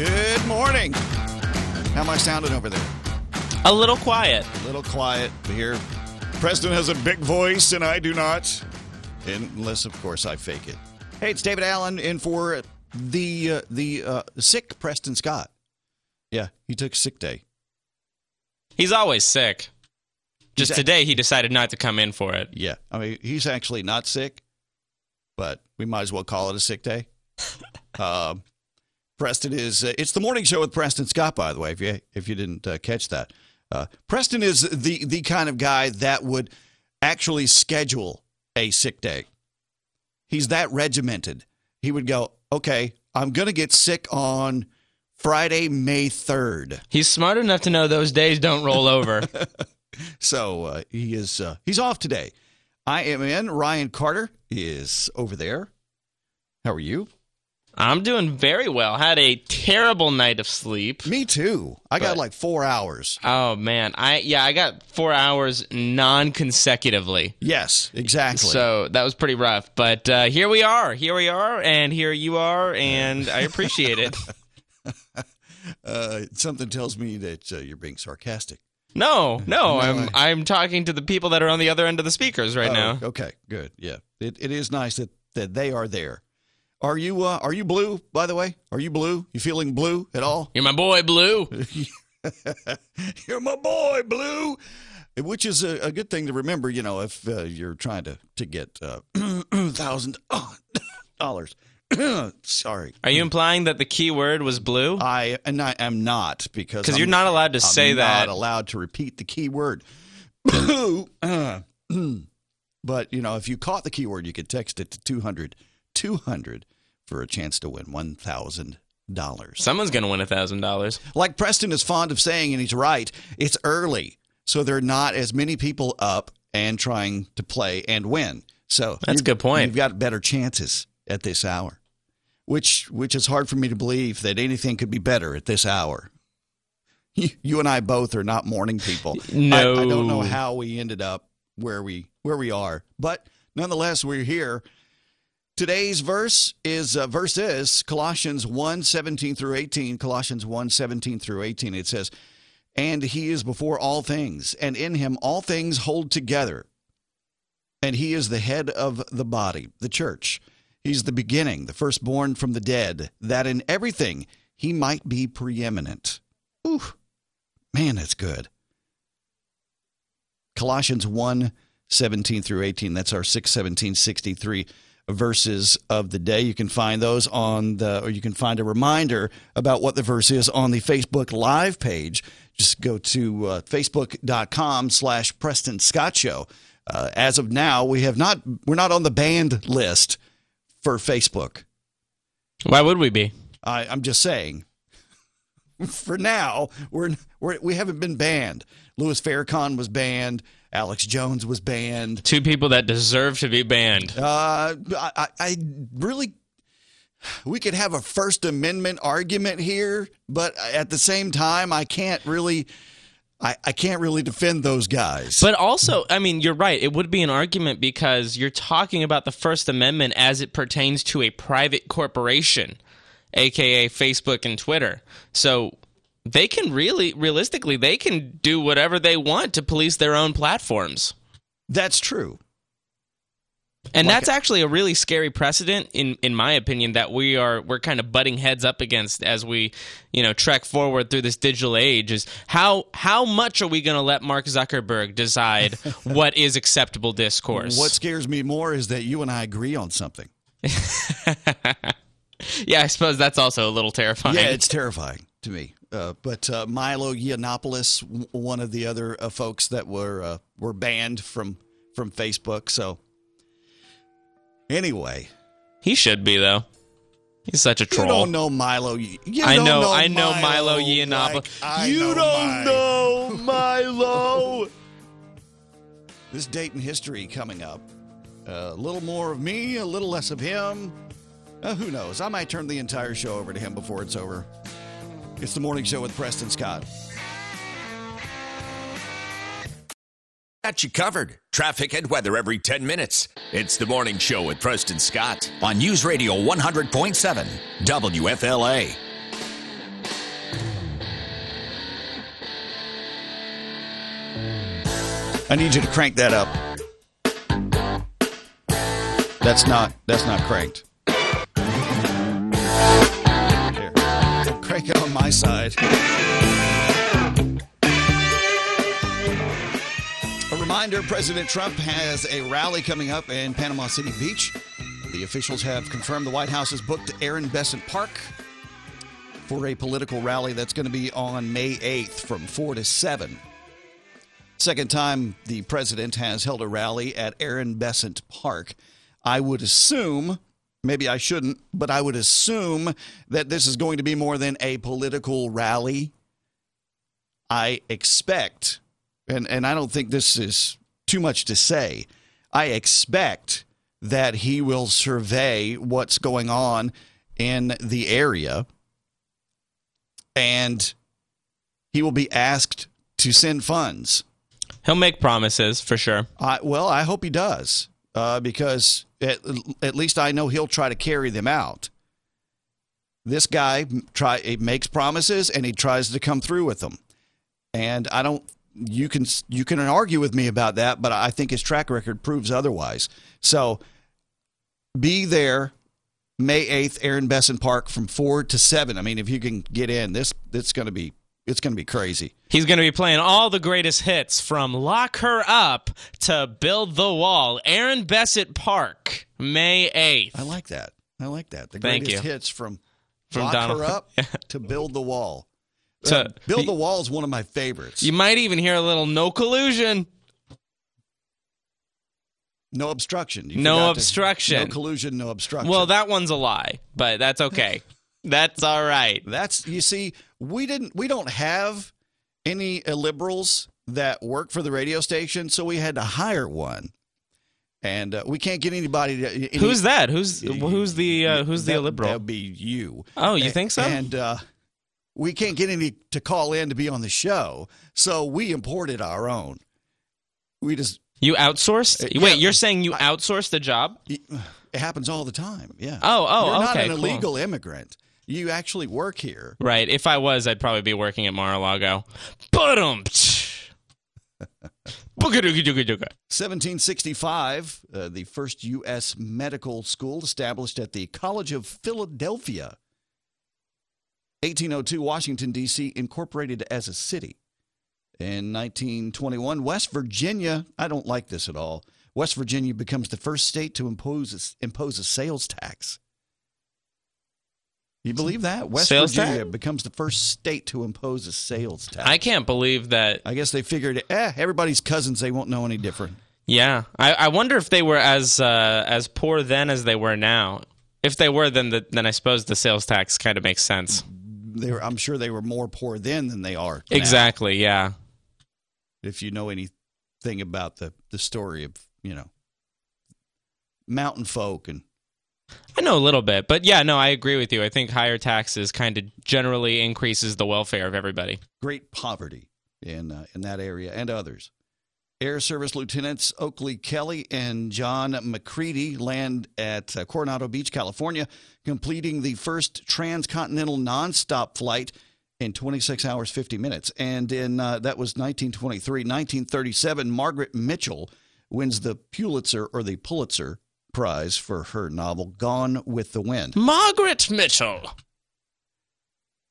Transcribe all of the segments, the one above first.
Good morning. How am I sounding over there? A little quiet. A little quiet here. Preston has a big voice, and I do not. Unless, of course, I fake it. Hey, it's David Allen in for the uh, the uh, sick Preston Scott. Yeah, he took sick day. He's always sick. Just today, he decided not to come in for it. Yeah, I mean he's actually not sick, but we might as well call it a sick day. um, Preston is. Uh, it's the morning show with Preston Scott, by the way. If you if you didn't uh, catch that, uh, Preston is the the kind of guy that would actually schedule a sick day. He's that regimented. He would go, okay, I'm gonna get sick on Friday, May third. He's smart enough to know those days don't roll over. So uh, he is uh, he's off today. I am in. Ryan Carter is over there. How are you? I'm doing very well. Had a terrible night of sleep. Me too. I got like four hours. Oh man, I yeah, I got four hours non-consecutively. Yes, exactly. So that was pretty rough. But uh, here we are. Here we are, and here you are, and I appreciate it. uh, something tells me that uh, you're being sarcastic. No, no, No, I'm I'm talking to the people that are on the other end of the speakers right Oh, now. Okay, good. Yeah, it, it is nice that, that they are there. Are you uh, are you blue? By the way, are you blue? You feeling blue at all? You're my boy, Blue. You're my boy, Blue. Which is a, a good thing to remember, you know, if uh, you're trying to to get uh, thousand dollars. Sorry, Are you implying that the key word was blue? I and I am not because you're not allowed to I'm say that. Not allowed to repeat the key word. but you know, if you caught the keyword, you could text it to 200 200 for a chance to win one thousand dollars. Someone's gonna win a thousand dollars. Like Preston is fond of saying, and he's right, it's early. So there are not as many people up and trying to play and win. So That's a good point. You've got better chances at this hour. Which which is hard for me to believe that anything could be better at this hour. You, and I both are not morning people. No. I, I don't know how we ended up where we where we are, but nonetheless we're here. Today's verse is uh, verse is Colossians 1, 17 through 18. Colossians 1, 17 through 18. It says, And he is before all things, and in him all things hold together. And he is the head of the body, the church. He's the beginning, the firstborn from the dead, that in everything he might be preeminent. Ooh, man, that's good. Colossians 1 17 through 18. That's our 61763 verses of the day. You can find those on the, or you can find a reminder about what the verse is on the Facebook Live page. Just go to uh, facebook.com slash Preston Scott Show. Uh, as of now, we have not, we're not on the banned list for Facebook. Why would we be? I, I'm just saying. For now, we're, we're we haven't been banned. Louis Farrakhan was banned. Alex Jones was banned. Two people that deserve to be banned. Uh, I, I- I really, we could have a First Amendment argument here, but at the same time, I can't really, I, I can't really defend those guys. But also, I mean, you're right. It would be an argument because you're talking about the First Amendment as it pertains to a private corporation, aka Facebook and Twitter. So they can really, realistically, they can do whatever they want to police their own platforms. That's true. And Like- that's actually a really scary precedent, in in my opinion, that we are we're kind of butting heads up against as we, you know, trek forward through this digital age. Is how how much are we going to let Mark Zuckerberg decide what is acceptable discourse? What scares me more is that you and I agree on something. yeah, I suppose that's also a little terrifying. Yeah, it's terrifying to me. Uh, but uh, Milo Yiannopoulos, w- one of the other uh, folks that were uh, were banned from from Facebook. So Anyway, He should be though. He's such a troll. you don't know Milo. You I know- know I know Milo Milo Yiannopoulos. like You don't Mike. know Milo. this date in history coming up. a little more of me, a little less of him. Uh, who knows? I might turn the entire show over to him before it's over. It's the morning show with Preston Scott. Got you covered. Traffic and weather every 10 minutes. It's the morning show with Preston Scott on News Radio 100.7 WFLA. I need you to crank that up. That's not that's not cranked. Crank it on my side. Reminder President Trump has a rally coming up in Panama City Beach. The officials have confirmed the White House has booked Aaron Bessant Park for a political rally that's going to be on May 8th from 4 to 7. Second time the president has held a rally at Aaron Bessant Park. I would assume, maybe I shouldn't, but I would assume that this is going to be more than a political rally. I expect, and, and I don't think this is too much to say, I expect that he will survey what's going on in the area and he will be asked to send funds. He'll make promises for sure. I, well, I hope he does, uh, because at, at least I know he'll try to carry them out. This guy try he makes promises and he tries to come through with them, and I don't. You can you can argue with me about that, but I think his track record proves otherwise. So, be there May eighth, Aaron Bessant Park from four to seven. I mean, if you can get in, this it's going to be it's going to be crazy. He's going to be playing all the greatest hits from Lock Her Up to Build the Wall. Aaron Bessant Park, May 8th. I like that. I like that. The Thank greatest you. hits from, From Lock Donald- Her Up to Build the Wall. To- Uh, build the Wall is one of my favorites. You might even hear a little no collusion. no obstruction. You No forgot to- obstruction. no collusion. No obstruction. Well, that one's a lie, but that's okay. that's all right. that's you see, we didn't. We don't have any liberals that work for the radio station, so we had to hire one, and uh, we can't get anybody. To, any, Who's that? Who's who's the uh, who's the liberal? That'd be you. Oh, you think so? And uh, we can't get any to call in to be on the show, so we imported our own. We just You outsourced? Uh, yeah. Wait, you're saying you outsourced the job? it happens all the time. Yeah. Oh, oh, You're not okay, an cool. illegal immigrant. You actually work here. Right. If I was, I'd probably be working at Mar-a-Lago. But um. 1765, uh, the first U.S. medical school established at the College of Philadelphia. 1802, Washington, D.C., incorporated as a city. In 1921, West Virginia, I don't like this at all. West Virginia becomes the first state to impose a, impose a sales tax. You believe that? West Sales Virginia tax? becomes the first state to impose a sales tax. I can't believe that. I guess they figured, eh, everybody's cousins, they won't know any different. Yeah, I, I wonder if they were as uh, as poor then as they were now. If they were, then the, then I suppose the sales tax kind of makes sense. They were, I'm sure they were more poor then than they are now, Exactly. Yeah. If you know anything about the, the story of, you know, mountain folk and I know a little bit, but yeah, no, I agree with you. I think higher taxes kind of generally increases the welfare of everybody. great poverty in uh, in that area and others. Air Service Lieutenants Oakley Kelly and John Macready land at uh, Coronado Beach, California, completing the first transcontinental nonstop flight in 26 hours 50 minutes. And in uh, that was 1923, 1937, Margaret Mitchell wins the Pulitzer or the Pulitzer Prize for her novel Gone with the Wind. Margaret Mitchell.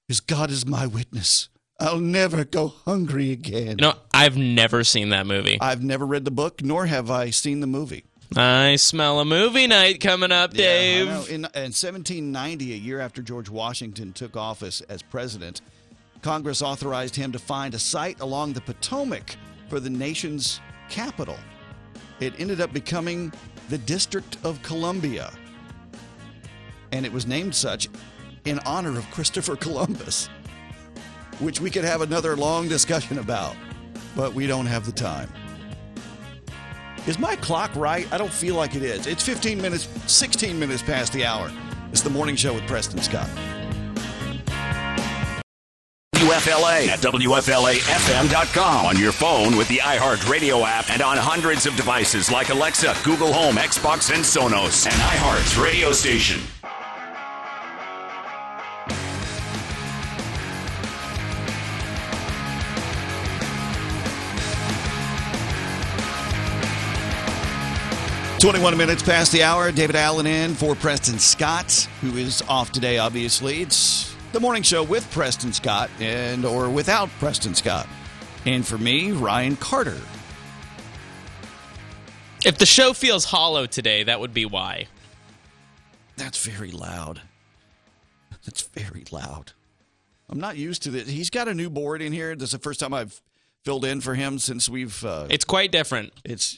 As God is my witness, I'll never go hungry again. You know, I've never seen that movie. I've never read the book, nor have I seen the movie. I smell a movie night coming up, Dave. Yeah, I know. in, in 1790, a year after George Washington took office as president, Congress authorized him to find a site along the Potomac for the nation's capital. It ended up becoming the District of Columbia. And it was named such in honor of Christopher Columbus, which we could have another long discussion about, but we don't have the time. Is my clock right? I don't feel like it is. It's 15 minutes, 16 minutes past the hour. It's the morning show with Preston Scott. WFLA at WFLAFM.com on your phone with the iHeartRadio app and on hundreds of devices like Alexa, Google Home, Xbox, and Sonos. and iHeart's radio station. Twenty-one minutes past the hour. David Allen in for Preston Scott, who is off today. Obviously, it's the morning show with Preston Scott and or without Preston Scott, and for me, Ryan Carter. If the show feels hollow today, that would be why. That's very loud. That's very loud. I'm not used to this. He's got a new board in here. This is the first time I've filled in for him since we've. Uh, It's quite different. it's.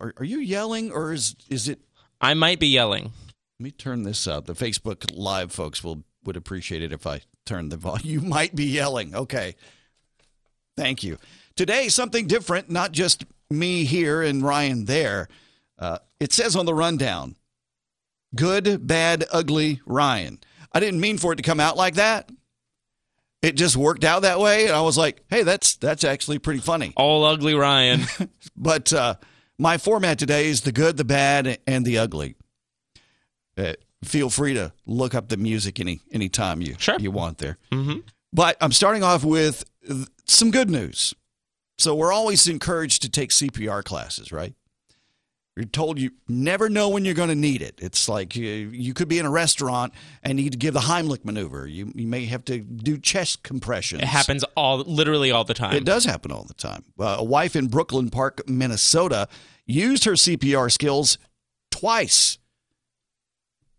Are, are you yelling or is is it? I might be yelling. Let me turn this up. The Facebook Live folks will would appreciate it if I turn the volume. You might be yelling. Okay. Thank you. Today, something different. Not just me here and Ryan there. Uh, it says on the rundown, "Good, bad, ugly Ryan." I didn't mean for it to come out like that. It just worked out that way, and I was like, "Hey, that's that's actually pretty funny." All ugly Ryan. But uh, my format today is the good, the bad, and the ugly. Uh, feel free to look up the music any anytime you Sure. you want there. Mhm. But I'm starting off with some good news. So we're always encouraged to take CPR classes, right? You're told you never know when you're going to need it. It's like you, you could be in a restaurant and need to give the Heimlich maneuver. You, you may have to do chest compressions. It happens all literally all the time. It does happen all the time. Uh, a wife in Brooklyn Park, Minnesota, used her CPR skills twice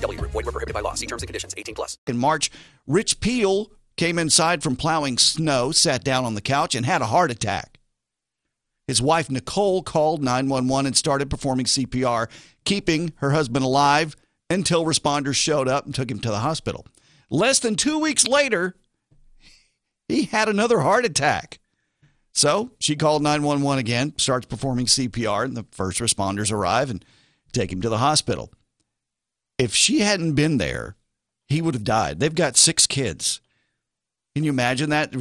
VGW. Void were prohibited by law. See terms and conditions. 18 plus. in March, Rich Peel came inside from plowing snow, sat down on the couch, and had a heart attack. His wife, Nicole, called 911 and started performing CPR, keeping her husband alive until responders showed up and took him to the hospital. Less than two weeks later, he had another heart attack. So she called 911 again, starts performing CPR, and the first responders arrive and take him to the hospital. If she hadn't been there, he would have died. They've got six kids. Can you imagine that?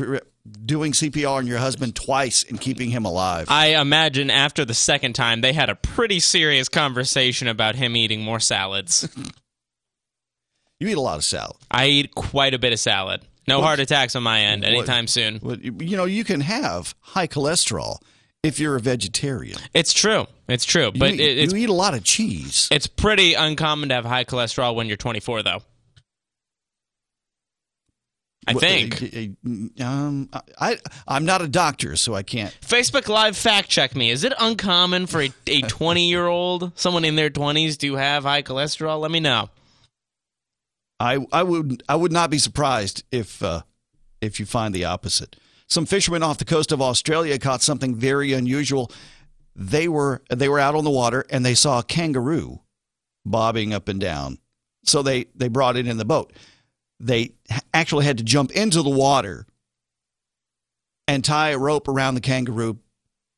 Doing CPR on your husband twice and keeping him alive. I imagine after the second time, they had a pretty serious conversation about him eating more salads. You eat a lot of salad. I eat quite a bit of salad. No What- heart attacks on my end what- anytime soon. Well, you you know, you can have high cholesterol if you're a vegetarian. It's true. It's true. You But eat, it, it's you eat a lot of cheese. it's pretty uncommon to have high cholesterol when you're 24, though. I think. uh, uh, Um, I I'm not a doctor, so I can't. Facebook Live fact check me. Is it uncommon for a, a 20 year old, someone in their 20s, to have high cholesterol? Let me know. I I would I would not be surprised if uh, if you find the opposite. Some fishermen off the coast of Australia caught something very unusual. They were they were out on the water and they saw a kangaroo bobbing up and down. So they they brought it in the boat. They actually had to jump into the water and tie a rope around the kangaroo,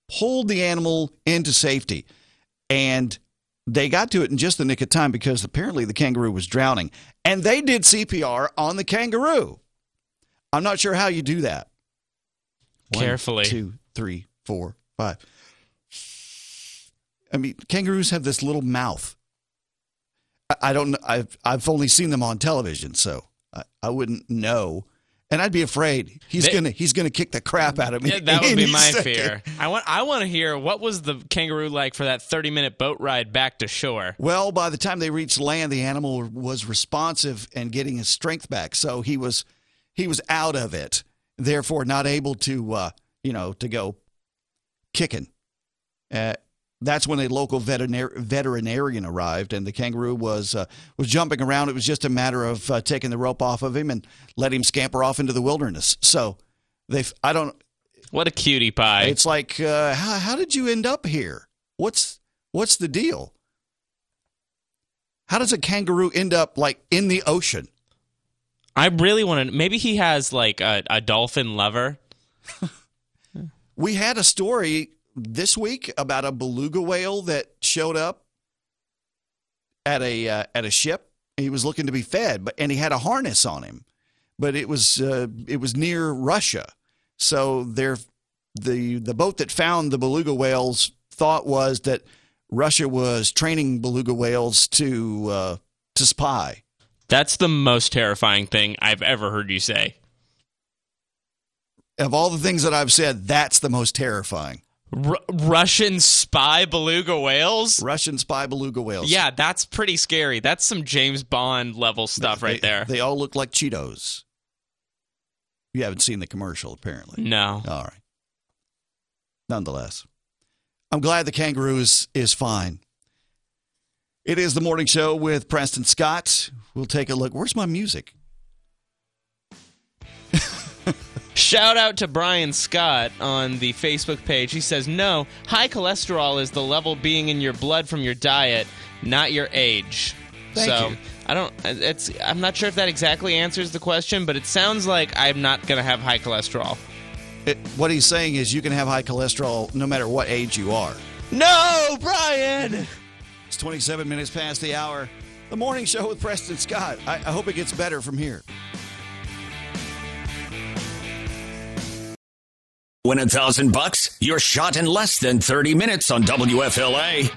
pulled the animal into safety, and they got to it in just the nick of time because apparently the kangaroo was drowning. And they did CPR on the kangaroo. I'm not sure how you do that. One, Carefully. Two, three, four, five. I mean, kangaroos have this little mouth. I- I don't know. I've, I've only seen them on television, so I, I wouldn't know. and I'd be afraid he's They- gonna he's gonna kick the crap out of me. Yeah, that would be my second. fear. I want I want to hear what was the kangaroo like for that 30 minute boat ride back to shore. Well, by the time they reached land, the animal was responsive and getting his strength back. So he was he was out of it, therefore not able to uh, you know to go kicking. Uh, that's when a local veterinar- veterinarian arrived, and the kangaroo was uh, was jumping around. It was just a matter of uh, taking the rope off of him and let him scamper off into the wilderness. So they, I don't. What a cutie pie! It's like, uh, how, how did you end up here? What's what's the deal? How does a kangaroo end up like in the ocean? I really want to. Maybe he has like a, a dolphin lover. We had a story this week about a beluga whale that showed up at a uh, at a ship. He was looking to be fed, but and he had a harness on him, but it was uh, it was near Russia, so there the the boat that found the beluga whales thought was that Russia was training beluga whales to uh, to spy. That's the most terrifying thing I've ever heard you say. Of all the things that I've said, that's the most terrifying. R- Russian spy beluga whales? Russian spy beluga whales. Yeah, that's pretty scary. That's some James Bond level stuff right there. They all look like Cheetos. You haven't seen the commercial, apparently. no. All right. Nonetheless, I'm glad the kangaroo is, is fine. It is the morning show with Preston Scott. We'll take a look. Where's my music? Shout out to Brian Scott on the Facebook page. He says, No, high cholesterol is the level being in your blood from your diet, not your age. Thank so you. I don't it's I'm not sure if that exactly answers the question, but it sounds like I'm not gonna have high cholesterol. It, what he's saying is you can have high cholesterol no matter what age you are. No, Brian! It's 27 minutes past the hour. The morning show with Preston Scott. I, I hope it gets better from here. Win a thousand bucks? Your shot in less than 30 minutes on WFLA.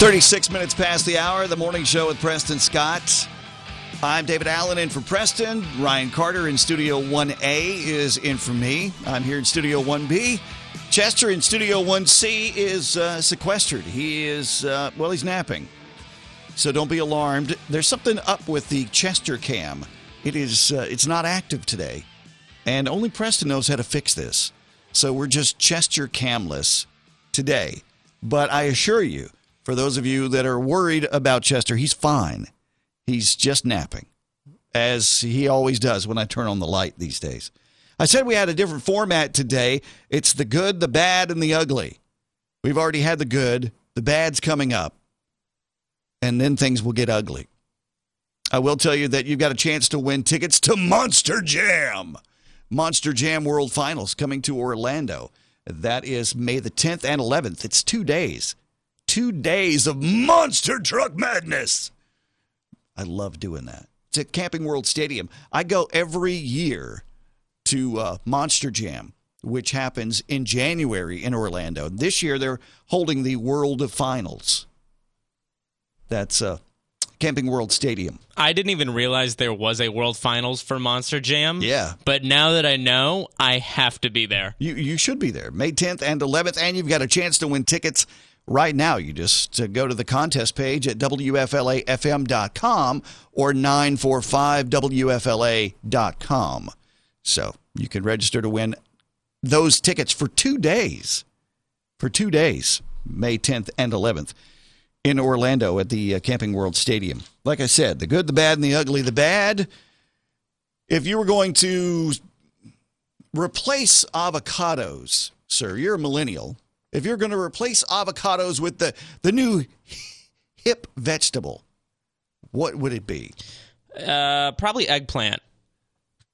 Thirty-six minutes past the hour. The morning show with Preston Scott. I'm David Allen in for Preston. Ryan Carter in Studio 1A is in for me. I'm here in Studio 1B. Chester in Studio 1C is uh, sequestered. He is, uh, well, he's napping. So don't be alarmed. There's something up with the Chester cam. It is, uh, it's not active today. And only Preston knows how to fix this. So we're just Chester camless today. But I assure you, for those of you that are worried about Chester, he's fine. He's just napping, as he always does when I turn on the light these days. I said we had a different format today. It's the good, the bad, and the ugly. We've already had the good, the bad's coming up, and then things will get ugly. I will tell you that you've got a chance to win tickets to Monster Jam. Monster Jam World Finals coming to Orlando. That is May the 10th and 11th. It's two days. Two days of monster truck madness. I love doing that. It's at Camping World Stadium. I go every year to uh, Monster Jam, which happens in January in Orlando. This year they're holding the World of Finals. That's uh, Camping World Stadium. I didn't even realize there was a World Finals for Monster Jam. Yeah. But now that I know, I have to be there. You you should be there May 10th and 11th, and you've got a chance to win tickets right now. You just uh, go to the contest page at WFLAFM.com or 945WFLA.com. So you can register to win those tickets for two days. For two days, May 10th and 11th in Orlando at the uh, Camping World Stadium. Like I said, the good, the bad, and the ugly. The bad, if you were going to replace avocados, sir, you're a millennial. If you're going to replace avocados with the, the new hip vegetable, what would it be? Uh, probably eggplant.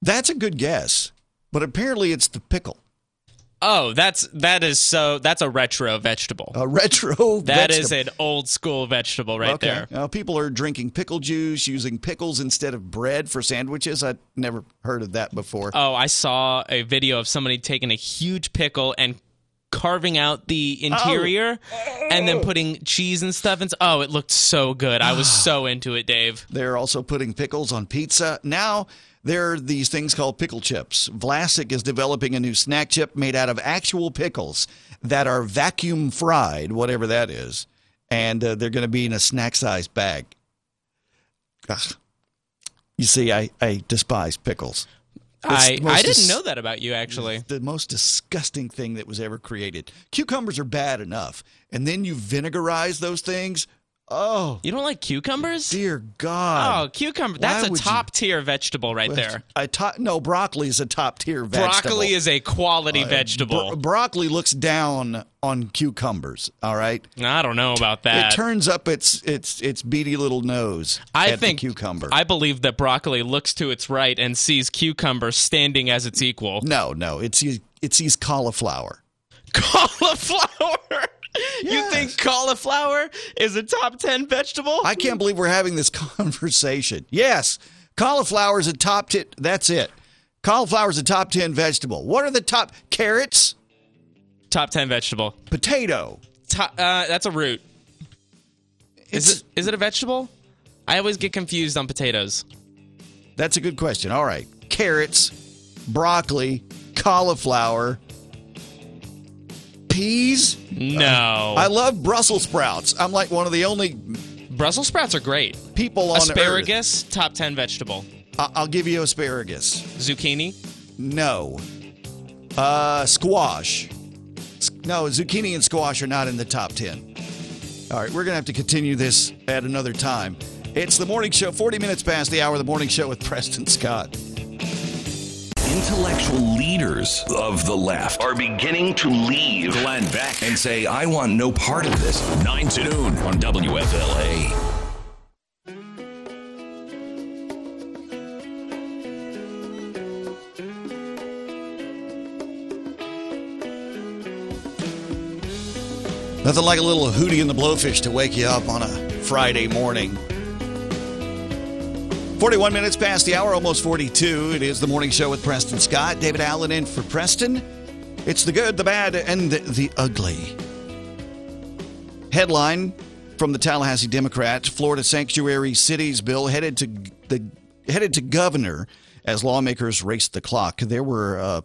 That's a good guess, but apparently it's the pickle. Oh, that's that is so that's a retro vegetable. A retro That is vegetable. an old school vegetable right okay. there. Uh, people are drinking pickle juice, using pickles instead of bread for sandwiches. I'd never heard of that before. Oh, I saw a video of somebody taking a huge pickle and carving out the interior and then putting cheese and stuff and oh, it looked so good. I was so into it, Dave. They're also putting pickles on pizza. Now there are these things called pickle chips. Vlasic is developing a new snack chip made out of actual pickles that are vacuum fried, whatever that is, and uh, they're going to be in a snack sized bag. Ugh. You see, I, I despise pickles. I, I didn't know that about you actually. The most disgusting thing that was ever created. Cucumbers are bad enough, and then you vinegarize those things. Oh, You don't like cucumbers? dear God! Oh, cucumber. That's a you- top tier vegetable right there. I top no broccoli is a top tier vegetable. Broccoli is a quality Uh, vegetable. bro- broccoli looks down on cucumbers. All right, I don't know about that. it turns up its its its beady little nose. I at think the cucumber. I believe that broccoli looks to its right and sees cucumber standing as its equal. no, no, it sees it sees cauliflower. Cauliflower. You think cauliflower is a top 10 vegetable? I can't believe we're having this conversation. Yes, cauliflower is a top ten. That's it. Cauliflower is a top ten vegetable. What are the top carrots? top 10 vegetable. Potato. To- uh, that's a root. Is it is it a vegetable? I always get confused on potatoes. That's a good question. All right. Carrots, broccoli, cauliflower, peas. No. I love Brussels sprouts. I'm like one of the only Brussels sprouts are great. people on Asparagus, top 10 vegetable. I- I'll give you asparagus. Zucchini, No. Uh, squash. S- No, zucchini and squash are not in the top 10. All right, we're going to have to continue this at another time. It's the morning show, 40 minutes past the hour, the morning show with Preston Scott. Intellectual leaders of the left are beginning to leave Glenn Beck and say, I want no part of this. 9 to noon on WFLA. Nothing like a little hootie and the blowfish to wake you up on a Friday morning. 41 minutes past the hour, almost 42. It is the morning show with Preston Scott. David Allen in for Preston. It's the good, the bad, and the ugly. Headline from the Tallahassee Democrat: Florida sanctuary cities bill headed to the headed to governor as lawmakers raced the clock. There were uh,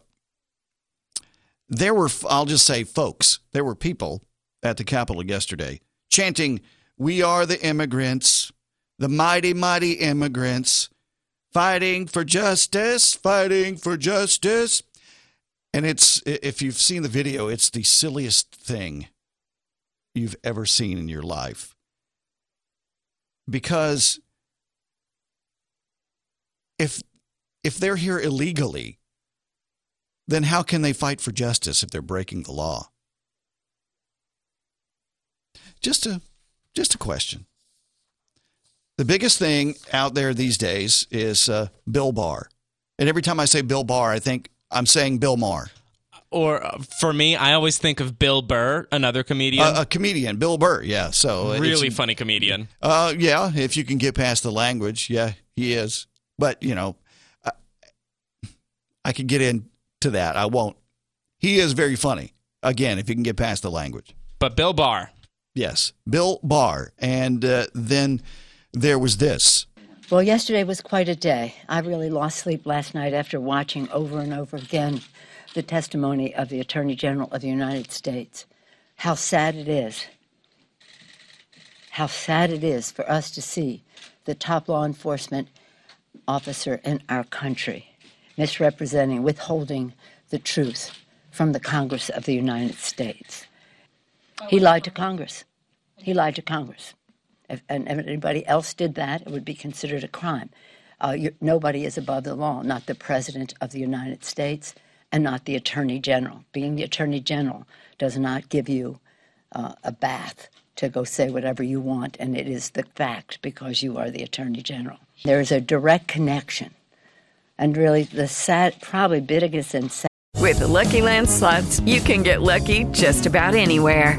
there were I'll just say folks. There were people at the Capitol yesterday chanting, "We are the immigrants, the mighty, mighty immigrants, fighting for justice, fighting for justice." And it's if you've seen the video, it's the silliest thing you've ever seen in your life. Because if if they're here illegally, then how can they fight for justice if they're breaking the law? Just a just a question. The biggest thing out there these days is uh, Bill Barr, and every time I say Bill Barr, I think I'm saying Bill Maher, or uh, for me, I always think of Bill Burr, another comedian. a, a comedian, Bill Burr. Yeah, so really funny comedian. Uh, yeah, if you can get past the language, yeah, he is. But you know, I, I could get into that. I won't. He is very funny. Again, if you can get past the language. But Bill Barr. Yes, Bill Barr, and uh, then there was this. Well, yesterday was quite a day. I really lost sleep last night after watching over and over again the testimony of the Attorney General of the United States. How sad it is. How sad it is for us to see the top law enforcement officer in our country misrepresenting, withholding the truth from the Congress of the United States. He lied to Congress. He lied to Congress. If, and if anybody else did that, it would be considered a crime. Uh, nobody is above the law, not the President of the United States and not the Attorney General. Being the Attorney General does not give you uh, a bath to go say whatever you want, and it is the fact because you are the Attorney General. There is a direct connection. And really, the sad, probably biggest and sad With the Lucky Land slots, you can get lucky just about anywhere.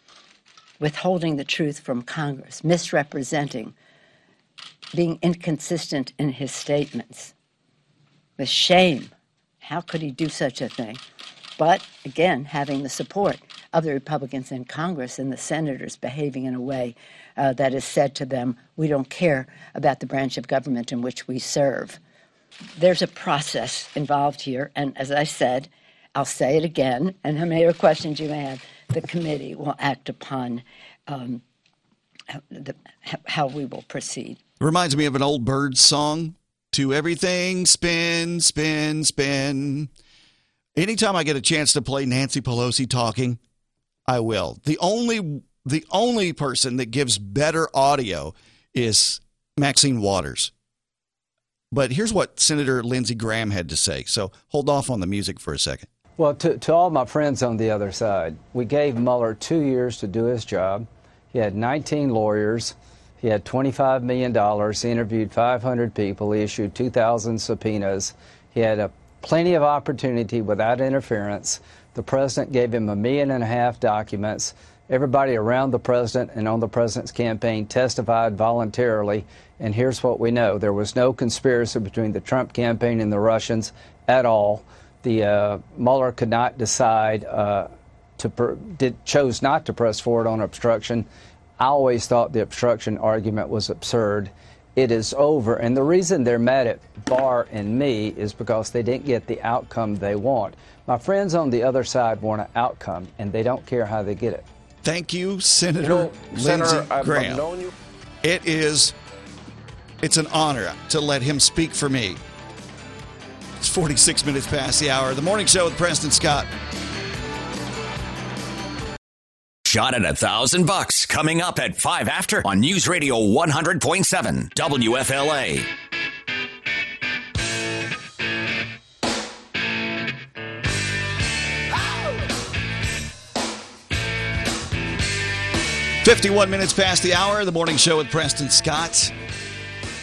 withholding the truth from Congress, misrepresenting, being inconsistent in his statements. With shame. How could he do such a thing? But again, having the support of the Republicans in Congress and the senators behaving in a way uh, that has said to them, we don't care about the branch of government in which we serve. There's a process involved here, and as I said, I'll say it again, and how many other questions you may have, the committee will act upon um, the, how we will proceed. It Reminds me of an old bird song. To everything, spin, spin, spin. Anytime I get a chance to play Nancy Pelosi talking, I will. The only the only person that gives better audio is Maxine Waters. But here's what Senator Lindsey Graham had to say. So hold off on the music for a second. Well, to, to all my friends on the other side, we gave Mueller two years to do his job. He had 19 lawyers. He had $25 million. He interviewed 500 people. He issued 2,000 subpoenas. He had a, plenty of opportunity without interference. The president gave him a million and a half documents. Everybody around the president and on the president's campaign testified voluntarily. And here's what we know there was no conspiracy between the Trump campaign and the Russians at all. The uh, Mueller could not decide uh, to per- did, chose not to press forward on obstruction. I always thought the obstruction argument was absurd. It is over. And the reason they're mad at Barr and me is because they didn't get the outcome they want. My friends on the other side want an outcome, and they don't care how they get it. Thank you, Senator You know, Lindsey Senator, I've- I've Graham. known you- It is it's an honor to let him speak for me. It's 46 minutes past the hour. The morning show with Preston Scott. Shot at a thousand bucks coming up at five after on News Radio 100.7 WFLA. Fifty-one minutes past the hour. The morning show with Preston Scott.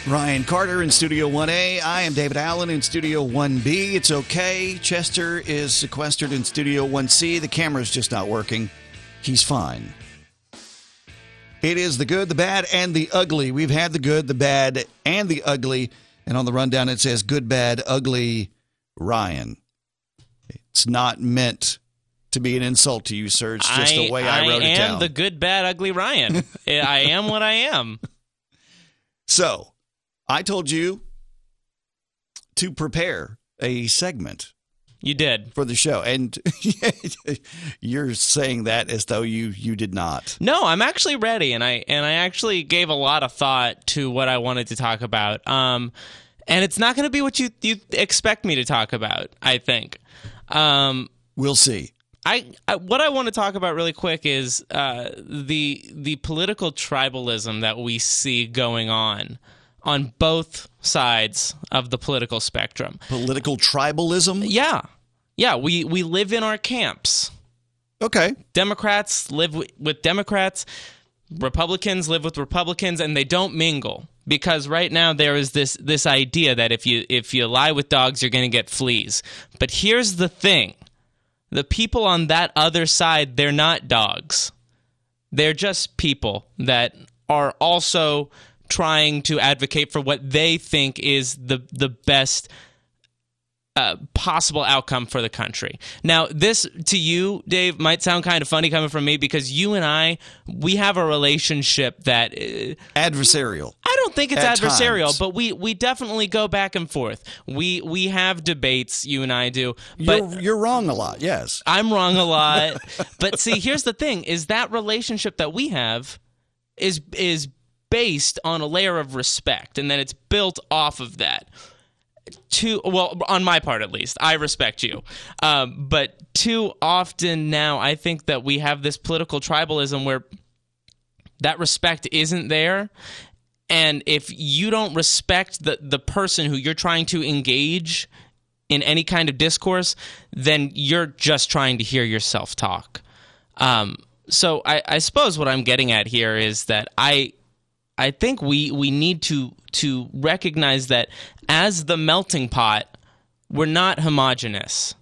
Ryan Carter in Studio 1A. I am David Allen in Studio 1B. It's okay. Chester is sequestered in Studio 1C. The camera's just not working. He's fine. It is the good, the bad, and the ugly. We've had the good, the bad, and the ugly. And on the rundown, it says good, bad, ugly, Ryan. It's not meant to be an insult to you, sir. It's just the way I, wrote it down. I am the good, bad, ugly Ryan. I am what I am. So, I told you to prepare a segment. You did for the show, and you're saying that as though you you did not. No, I'm actually ready, and I and I actually gave a lot of thought to what I wanted to talk about. Um, and it's not going to be what you you expect me to talk about. I think. Um, we'll see. I, I what I want to talk about really quick is uh, the the political tribalism that we see going on on both sides of the political spectrum. Political tribalism? Yeah. Yeah, we we live in our camps. Okay. Democrats live with, with Democrats, Republicans live with Republicans and they don't mingle because right now there is this this idea that if you if you lie with dogs you're going to get fleas. But here's the thing. The people on that other side, they're not dogs. They're just people that are also trying to advocate for what they think is the the best uh, possible outcome for the country. Now, this to you, Dave, might sound kind of funny coming from me because you and I, we have a relationship that uh, adversarial. I don't think it's adversarial, times. but we we definitely go back and forth. We we have debates, you and I do. But You're, you're wrong a lot. Yes. I'm wrong a lot. but see, here's the thing: is that relationship that we have is is based on a layer of respect, and then it's built off of that. too well on my part at least i respect you um, but too often now i think that we have this political tribalism where that respect isn't there and if you don't respect the, the person who you're trying to engage in any kind of discourse then you're just trying to hear yourself talk um, so I, I suppose what i'm getting at here is that i I think we we need to to recognize that as the melting pot, we're not homogenous.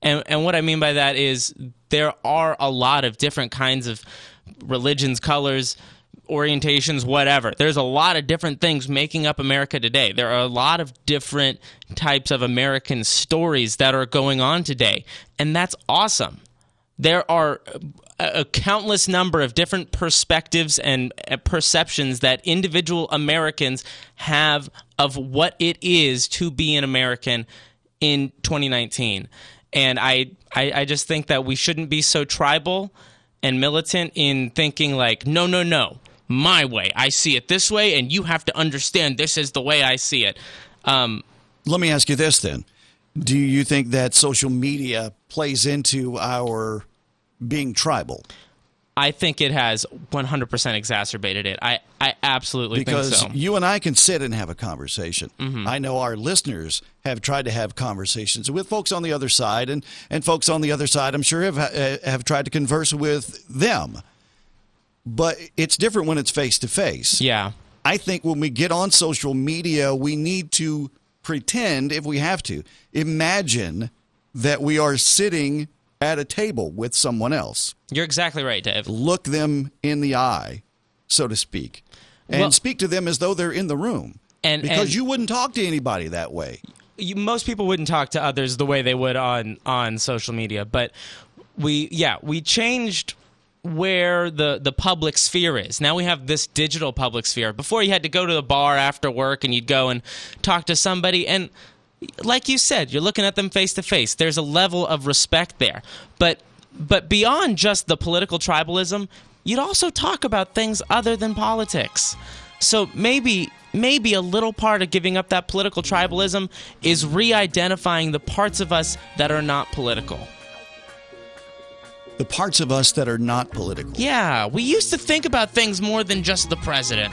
And and what I mean by that is there are a lot of different kinds of religions, colors, orientations, whatever. There's a lot of different things making up America today. There are a lot of different types of American stories that are going on today, and that's awesome. There are a countless number of different perspectives and uh, perceptions that individual Americans have of what it is to be an American in 2019. And I, I, I just think that we shouldn't be so tribal and militant in thinking like, no, no, no, my way. I see it this way, and you have to understand this is the way I see it. Um, Let me ask you this then. Do you think that social media plays into our being tribal? I think it has 100% exacerbated it. I, I absolutely because think so. you and I can sit and have a conversation. Mhm. I know our listeners have tried to have conversations with folks on the other side, and, and folks on the other side, I'm sure, have uh, have tried to converse with them. But it's different when it's face to face. Yeah. I think when we get on social media, we need to pretend, if we have to, imagine that we are sitting at a table with someone else. You're exactly right, Dave. Look them in the eye, so to speak, and Well- speak to them as though they're in the room. And- because and- you wouldn't talk to anybody that way. you, most people wouldn't talk to others the way they would on on social media but we yeah we changed where the the public sphere is now we have this digital public sphere before you had to go to the bar after work and you'd go and talk to somebody and like you said you're looking at them face to face there's a level of respect there but but beyond just the political tribalism you'd also talk about things other than politics so maybe maybe a little part of giving up that political tribalism is re-identifying the parts of us that are not political. The parts of us that are not political. Yeah, we used to think about things more than just the president.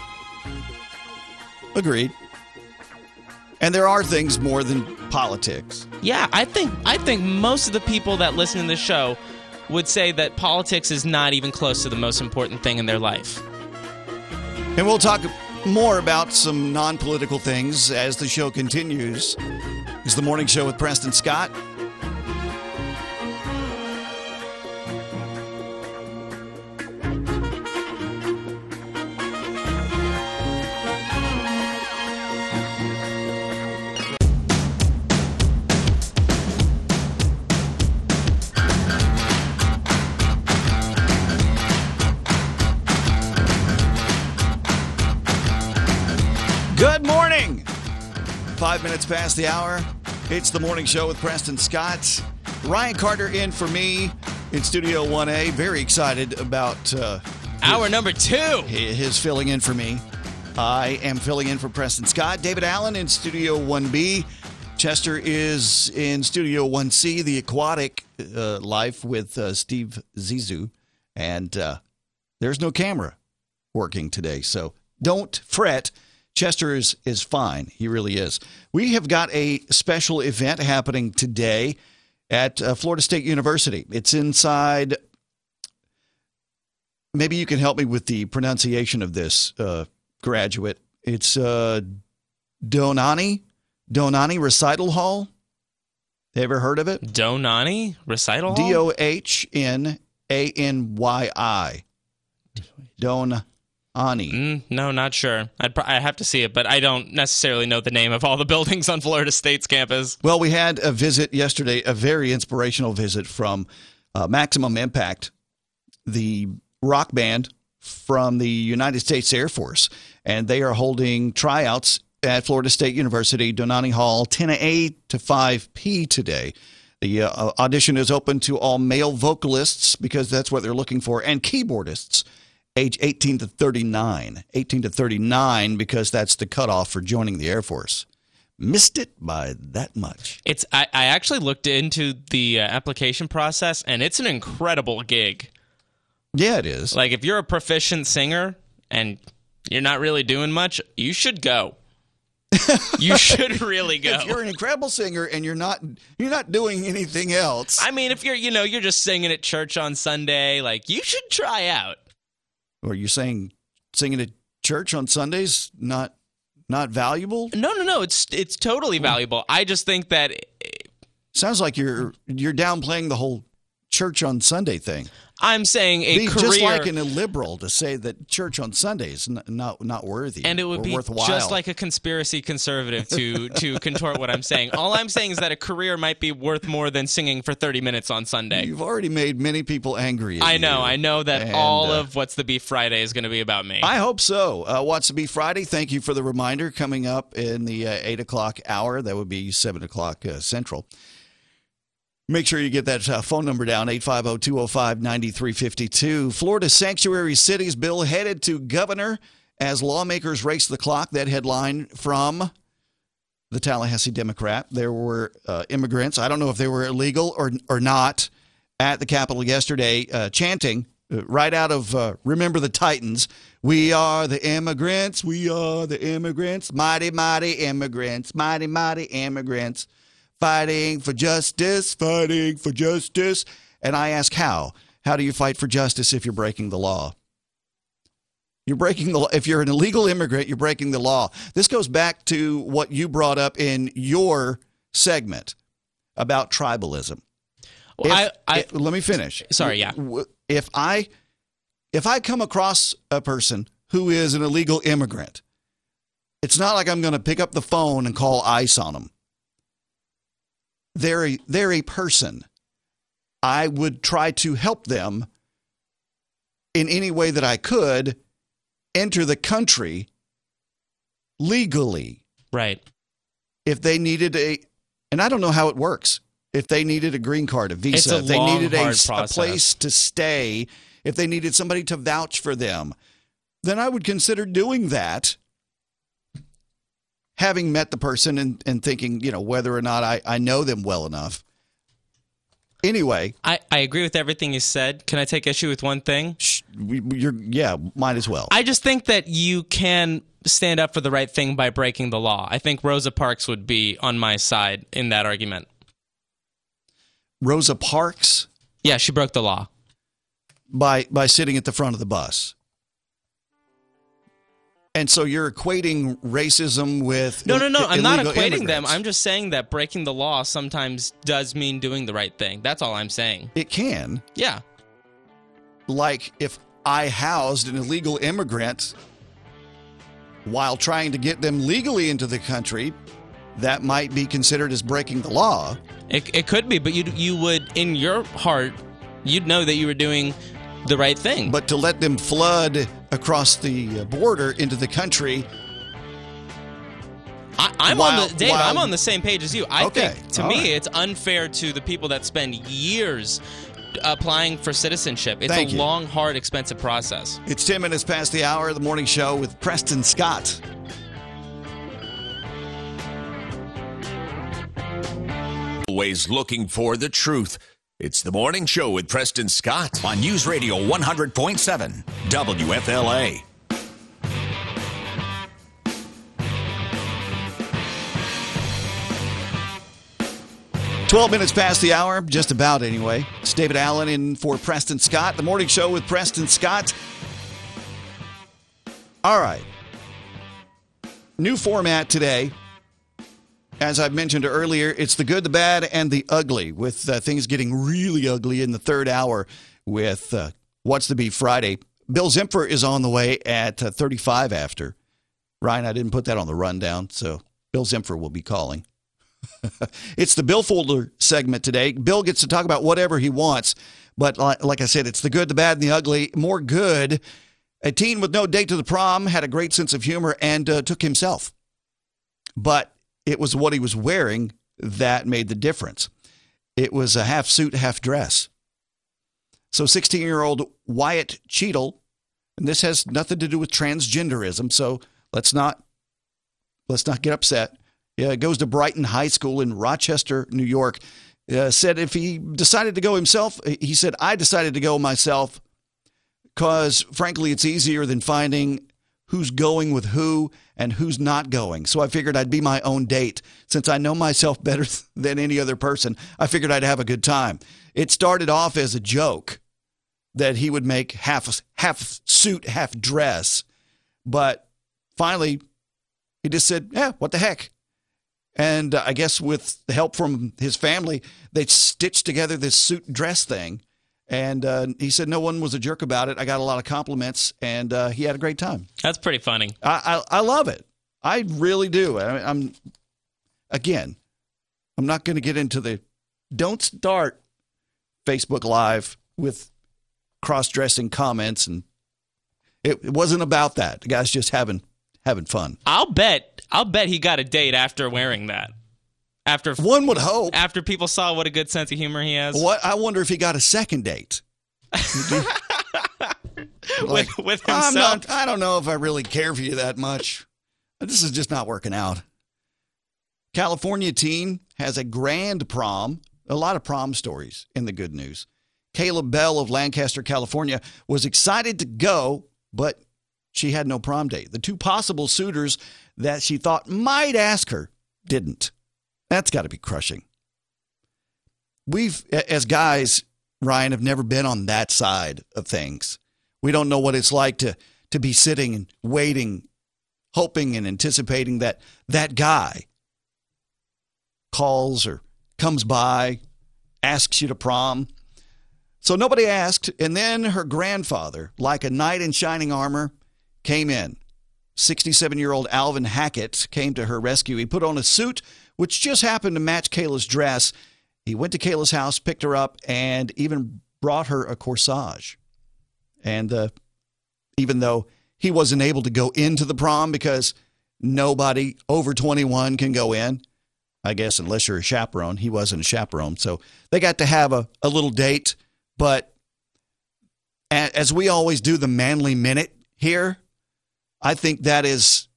Agreed. And there are things more than politics. Yeah, I think I think most of the people that listen to this show would say that politics is not even close to the most important thing in their life. And we'll talk more about some non political things as the show continues. It's the morning show with Preston Scott. Five minutes past the hour. It's the morning show with Preston Scott. Ryan Carter in for me in Studio 1A. Very excited about uh, hour number two. His filling in for me. I am filling in for Preston Scott. David Allen in Studio 1B. Chester is in Studio 1C, the aquatic uh, life with uh, Steve Zissou. And uh, there's no camera working today. So don't fret. Chester is, is fine. He really is. We have got a special event happening today at uh, Florida State University. It's inside. Maybe you can help me with the pronunciation of this uh, graduate. It's uh, Dohnanyi, Dohnanyi Recital Hall. Ever heard of it? Dohnanyi Recital Hall? D O H N A N Y I. Dohnanyi. Mm, no, not sure. I'd pro- I have to see it, but I don't necessarily know the name of all the buildings on Florida State's campus. Well, we had a visit yesterday, a very inspirational visit from uh, Maximum Impact, the rock band from the United States Air Force, and they are holding tryouts at Florida State University, Dohnanyi Hall, 10 a to 5 p today. The uh, audition is open to all male vocalists because that's what they're looking for, and keyboardists age 18 to 39. 18 to 39 because that's the cutoff for joining the Air Force. missed it by that much. It's I, I actually looked into the uh, application process, and it's an incredible gig. Yeah, it is. Like if you're a proficient singer and you're not really doing much, you should go. you should really go. If you're an incredible singer and you're not you're not doing anything else. I mean, if you're you know you're just singing at church on Sunday, like you should try out. Or you saying singing at church on Sundays not not valuable? No, no, no. It's it's totally valuable. I just think that it, sounds like you're you're downplaying the whole church on Sunday thing. I'm saying a be career, just like an illiberal to say that church on Sunday is not not, worthy, and it would be worthwhile. just like a conspiracy conservative to to contort what I'm saying. All I'm saying is that a career might be worth more than singing for 30 minutes on Sunday. You've already made many people angry. I know, you. I know that And, all uh, of what's the beef Friday is going to be about me. I hope so. Uh, What's the be Friday? Thank you for the reminder. Coming up in the uh, eight o'clock hour, that would be seven o'clock uh, central. Make sure you get that uh, phone number down, 850-205-9352. Florida Sanctuary Cities bill headed to governor as lawmakers race the clock. That headline from the Tallahassee Democrat. There were uh, immigrants, I don't know if they were illegal or, or not, at the Capitol yesterday uh, chanting uh, right out of uh, Remember the Titans. We are the immigrants. We are the immigrants. Mighty, mighty immigrants. Mighty, mighty immigrants fighting for justice, fighting for justice. And I ask, how? How do you fight for justice if you're breaking the law? You're breaking the law. if you're an illegal immigrant, you're breaking the law. This goes back to what you brought up in your segment about tribalism. Well, I- I- if- let me finish. Sorry, yeah. If I if I come across a person who is an illegal immigrant, it's not like I'm going to pick up the phone and call ICE on them they're a, they're a person. I would try to help them in any way that I could enter the country legally. Right. If they needed a, and I don't know how it works. If they needed a green card, a visa, a if they needed a, a place to stay, if they needed somebody to vouch for them, then I would consider doing that having met the person and, and thinking, you know, whether or not I, I know them well enough. Anyway, I, I agree with everything you said. Can I take issue with one thing? you're yeah, might as well. I just think that you can stand up for the right thing by breaking the law. I think Rosa Parks would be on my side in that argument. Rosa Parks Yeah, she broke the law. by by sitting at the front of the bus. And so you're equating racism with No, no, no. I'm not equating them. I'm just saying that breaking the law sometimes does mean doing the right thing. That's all I'm saying. It can. Yeah. Like if I housed an illegal immigrant while trying to get them legally into the country, that might be considered as breaking the law. It, it could be, but you you would in your heart you'd know that you were doing the right thing. But to let them flood across the uh, border into the country, I, I'm While- on the Dave. while- I'm on the same page as you. I Okay, think to me right. it's unfair to the people that spend years applying for citizenship. It's Thank a you. long, hard, expensive process. it's 10 minutes past the hour of the morning show with Preston Scott. Always looking for the truth. It's the morning show with Preston Scott on News Radio 100.7 WFLA. 12 minutes past the hour, just about anyway. It's David Allen in for Preston Scott, the morning show with Preston Scott. All right. New format today. As I mentioned earlier, it's the good, the bad, and the ugly, with uh, things getting really ugly in the third hour with uh, What's the Beef Friday. Bill Zimfer is on the way at uh, 35 after. Ryan, I didn't put that on the rundown, so Bill Zimfer will be calling. it's the Bill Folder segment today. Bill gets to talk about whatever he wants, but like, like I said, it's the good, the bad, and the ugly. More good. A teen with no date to the prom had a great sense of humor and uh, took himself. But it was what he was wearing that made the difference. It was a half suit, half dress. So 16 year old Wyatt Cheadle, and this has nothing to do with transgenderism, so let's not let's not get upset. uh, goes to Brighton High School in Rochester, New York. Uh, said if he decided to go himself, he said, I decided to go myself because, frankly, it's easier than finding who's going with who and who's not going. So I figured I'd be my own date. Since I know myself better than any other person, I figured I'd have a good time. It started off as a joke that he would make half half suit, half dress, but finally he just said, "Yeah, what the heck." And uh, I guess with the help from his family, they stitched together this suit dress thing. And uh, he said no one was a jerk about it. I got a lot of compliments, and uh, he had a great time. That's pretty funny. I I, I love it. I really do. I, I'm again, I'm not going to get into the don't start Facebook Live with cross-dressing comments, and it, it wasn't about that. The guy's just having having fun. I'll bet. I'll bet he got a date after wearing that. After one would hope. After people saw what a good sense of humor he has. What I wonder if he got a second date. with, with I'm himself. not, I don't know if I really care for you that much. This is just not working out. California teen has a grand prom. A lot of prom stories in the good news. Kayla Bell of Lancaster, California, was excited to go, but she had no prom date. The two possible suitors that she thought might ask her didn't. That's got to be crushing. We've, as guys, Ryan, have never been on that side of things. We don't know what it's like to to be sitting and waiting, hoping and anticipating that that guy calls or comes by, asks you to prom. So nobody asked, and then her grandfather, like a knight in shining armor, came in. 67 year old Alvin Hackett came to her rescue. He put on a suit which just happened to match Kayla's dress. He went to Kayla's house, picked her up, and even brought her a corsage. And uh, even though he wasn't able to go into the prom because nobody over 21 can go in, I guess, unless you're a chaperone. He wasn't a chaperone. So they got to have a, a little date. But as we always do the manly minute here, I think that is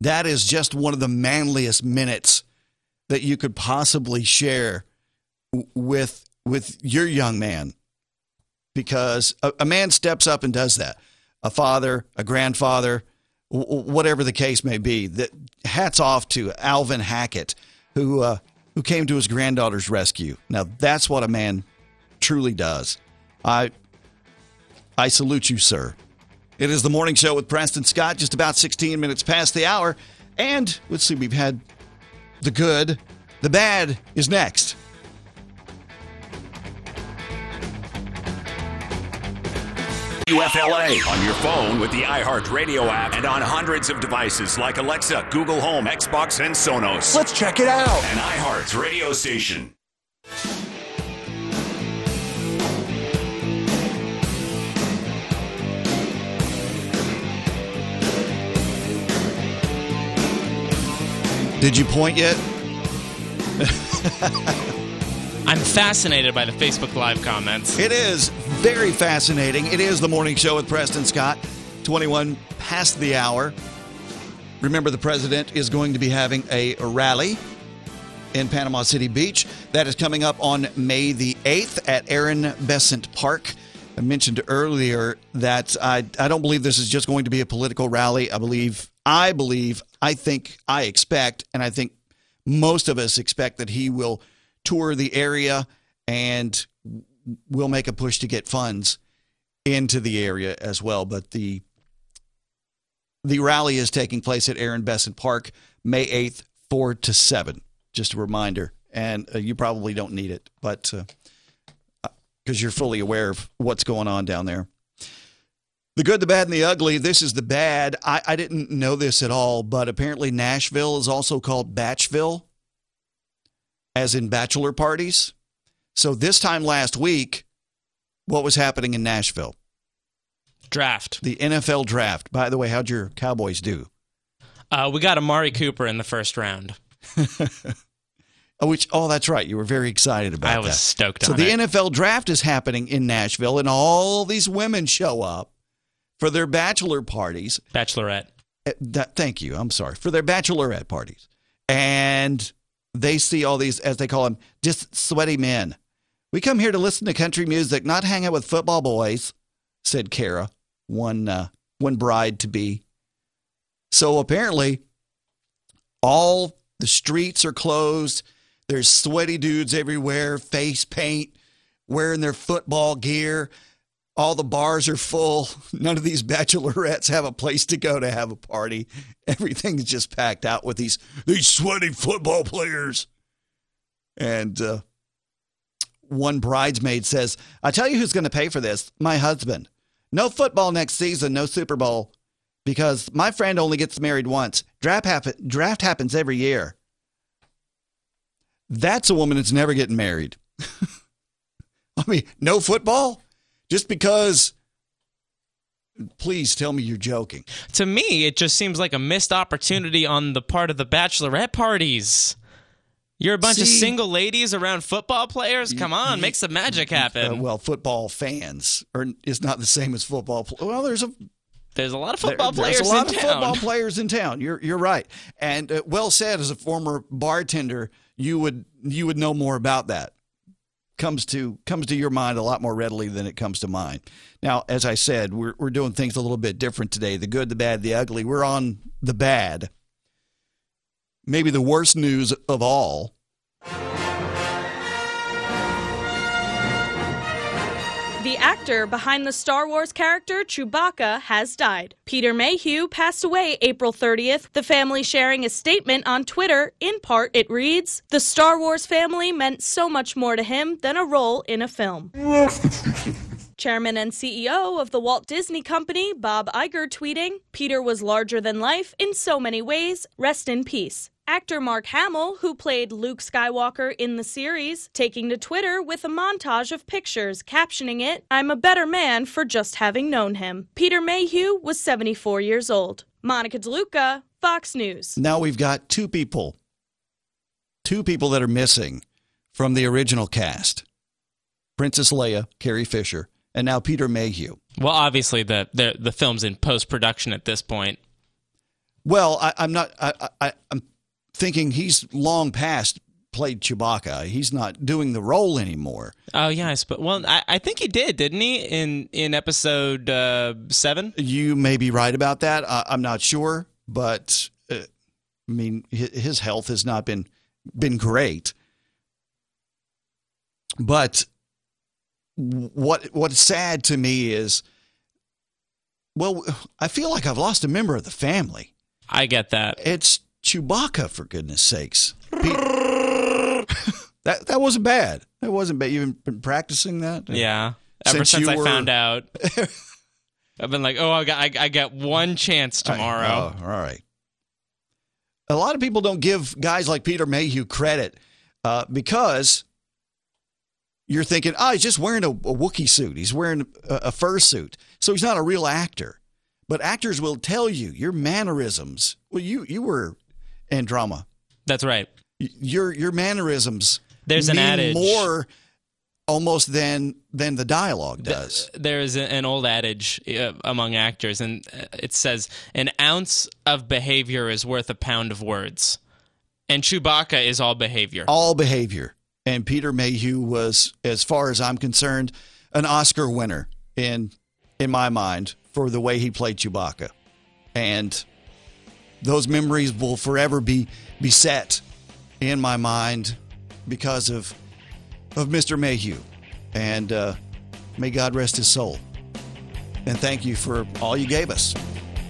that is just one of the manliest minutes that you could possibly share with with your young man. Because a, a man steps up and does that. A father a grandfather w- whatever the case may be that hats off to alvin hackett who uh, who came to his granddaughter's rescue. Now that's what a man truly does. I i salute you sir it is the morning show with preston scott just about 16 minutes past the hour and let's see we've had the good the bad is next WFLA on your phone with the iHeartRadio app and on hundreds of devices like Alexa, Google Home, Xbox, and Sonos. Let's check it out. An iHeart radio station. Did you point yet? I'm fascinated by the Facebook Live comments. It is very fascinating. It is the morning show with Preston Scott, 21 past the hour. Remember, the president is going to be having a rally in Panama City Beach. That is coming up on May the 8th at Aaron Bessant Park. I mentioned earlier that I, I don't believe this is just going to be a political rally. I believe, I believe, I think, I expect, and I think most of us expect that he will tour the area and we'll make a push to get funds into the area as well. But the the rally is taking place at Aaron Bessant Park, May 8th, 4 to 7. Just a reminder. And uh, you probably don't need it, but because uh, you're fully aware of what's going on down there. The good, the bad, and the ugly. This is the bad. I, I didn't know this at all, but apparently Nashville is also called Batchville, as in bachelor parties. So this time last week, what was happening in Nashville? Draft. The NFL draft. By the way, how'd your Cowboys do? Uh, we got Amari Cooper in the first round. oh, which oh, that's right. You were very excited about that. I was that. stoked so the it. NFL draft is happening in Nashville, and all these women show up for their bachelor parties. Bachelorette. Uh, That, thank you. I'm sorry for their bachelorette parties. and they see all these, as they call them, just sweaty men. We come here to listen to country music, not hang out with football boys, said Kara, one uh, one bride to be. So apparently, all the streets are closed. There's sweaty dudes everywhere, face paint, wearing their football gear. All the bars are full. None of these bachelorettes have a place to go to have a party. Everything's just packed out with these these sweaty football players. And uh, one bridesmaid says, "I tell you who's going to pay for this? My husband. No football next season. No Super Bowl." Because my friend only gets married once. Draft, happen, draft happens every year. That's a woman that's never getting married. I mean, no football? Just because. Please tell me you're joking. To me, it just seems like a missed opportunity on the part of the bachelorette parties. You're a bunch of single ladies around football players. Come on, make some magic happen. Uh, well, football fans are, is not the same as football. Pl- well, there's a there's a lot of football there- football there's players a lot of town. football players in town. You're you're right, and uh, well said. As a former bartender, you would you would know more about that. Comes to comes to your mind a lot more readily than it comes to mine. Now, as I said, we're we're doing things a little bit different today. The good, the bad, the ugly. We're on the bad. Maybe the worst news of all. The actor behind the Star Wars character Chewbacca has died. Peter Mayhew passed away April 30th, the family sharing a statement on Twitter. In part, it reads The Star Wars family meant so much more to him than a role in a film. Chairman and CEO of the Walt Disney Company, Bob Iger, tweeting Peter was larger than life in so many ways. Rest in peace. Actor Mark Hamill, who played Luke Skywalker in the series, taking to Twitter with a montage of pictures captioning it, I'm a better man for just having known him. Peter Mayhew was 74 years old. Monica DeLuca, Fox News. Now we've got two people, two people that are missing from the original cast Princess Leia, Carrie Fisher, and now Peter Mayhew. Well, obviously the the, the film's in post production at this point. Well, I, I'm not, I, I, I'm thinking he's long past played Chewbacca. He's not doing the role anymore. Oh yeah, I suppose. Well, I, I think he did, didn't he? In in episode uh, seven. You may be right about that. I, I'm not sure, but uh, I mean, hi- his health has not been been great. But what what's sad to me is, well, I feel like I've lost a member of the family. I get that. It's Chewbacca, for goodness sakes. That that wasn't bad. That wasn't bad. You've been practicing that. Yeah. Ever Since since, I were- found out, I've been like, oh, I got I, I got one chance tomorrow. Oh, all right. A lot of people don't give guys like Peter Mayhew credit uh, because you're thinking, oh, he's just wearing a, a Wookiee suit. He's wearing a, a fur suit. So he's not a real actor. But actors will tell you your mannerisms. Well, you you were in drama. That's right. Your your mannerisms. There's an adage. more almost than than the dialogue does. There is an old adage uh, among actors, and uh, it says, "An ounce of behavior is worth a pound of words." And Chewbacca is all behavior. all behavior. And Peter Mayhew was, as far as I'm concerned, an Oscar winner in in my mind for the way he played Chewbacca. And those memories will forever be be set in my mind because of of Mr. Mayhew. And uh, may God rest his soul. And thank you for all you gave us.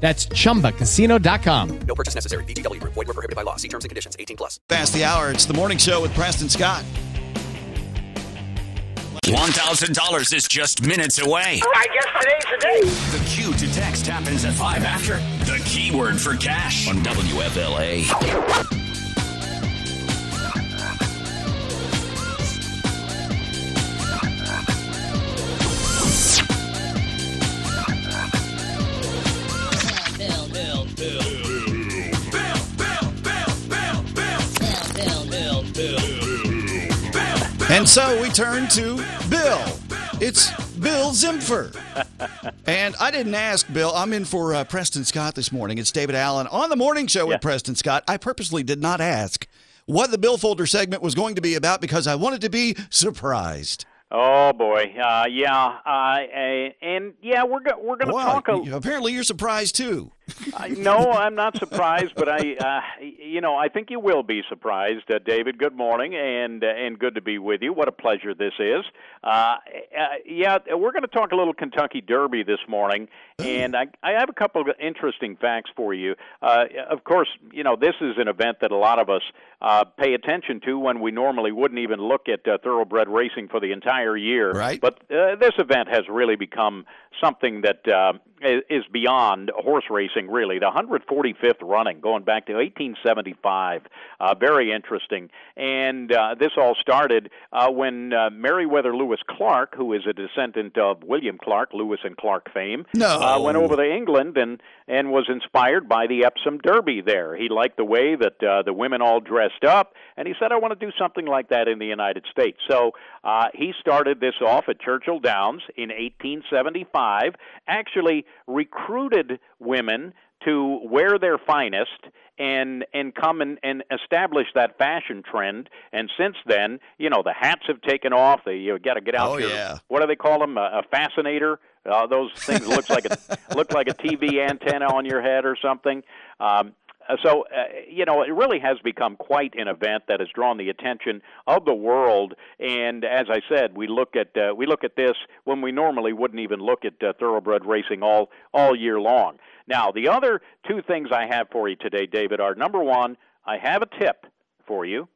That's chumbacasino.com. No purchase necessary. VGW Group. Void were prohibited by law. See terms and conditions. 18 plus. Past the hour. It's the morning show with Preston Scott. $1,000 is just minutes away. Oh, I guess today's the day. The cue to text happens at 5 after. The keyword for cash on WFLA. And so we turn to Bill. It's Bill Zimfer. and I didn't ask Bill. I'm in for uh, Preston Scott this morning. It's David Allen on the morning show with Preston Scott. I purposely did not ask what the Bill Folder segment was going to be about because I wanted to be surprised. Oh boy, uh, yeah, uh, and yeah, we're go- we're going to talk. A- you- apparently, you're surprised too. I, no, I'm not surprised, but I, uh, you know, I think you will be surprised, uh, David. Good morning, and uh, and good to be with you. What a pleasure this is. Uh, uh, yeah, we're going to talk a little Kentucky Derby this morning, and I, I have a couple of interesting facts for you. Uh, of course, you know, this is an event that a lot of us uh, pay attention to when we normally wouldn't even look at uh, thoroughbred racing for the entire year. Right. But uh, this event has really become something that uh, is beyond horse racing, really. The 145th running, going back to 1875. Uh, very interesting. And uh, this all started uh, when uh, Meriwether Lewis Clark, who is a descendant of William Clark, Lewis and Clark fame, No. uh, went over to England and and was inspired by the Epsom Derby there. He liked the way that uh, the women all dressed up, and he said, "I want to do something like that in the United States." So uh, he started this off at Churchill Downs in 1875. Actually, recruited women to wear their finest and and come and, and establish that fashion trend. And since then, you know, the hats have taken off. They you got to get out Oh, your yeah. what do they call them? A, a fascinator. Uh, those things looks like a look like a TV antenna on your head or something. Um, so uh, you know it really has become quite an event that has drawn the attention of the world and as i said we look at uh, we look at this when we normally wouldn't even look at uh, thoroughbred racing all all year long now the other two things i have for you today david are number one i have a tip for you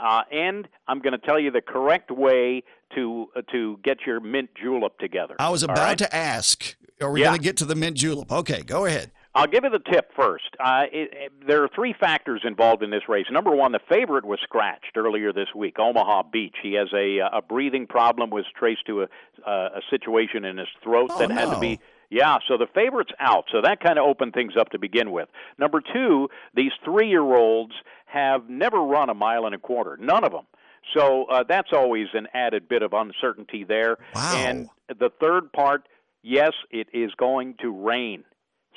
uh, and I'm going to tell you the correct way to uh, to get your mint julep together. I was about right? to ask, are we Yeah. going to get to the mint julep? Okay, go ahead. I'll give you the tip first. Uh, it, it, there are three factors involved in this race. Number one, the favorite was scratched earlier this week, Omaha Beach. He has a, a breathing problem, was traced to a, a situation in his throat Oh, that had to be. Yeah, so the favorite's out. So that kind of opened things up to begin with. Number two, these three year olds have never run a mile and a quarter, none of them. So uh, that's always an added bit of uncertainty there. Wow. And the third part, yes, it is going to rain.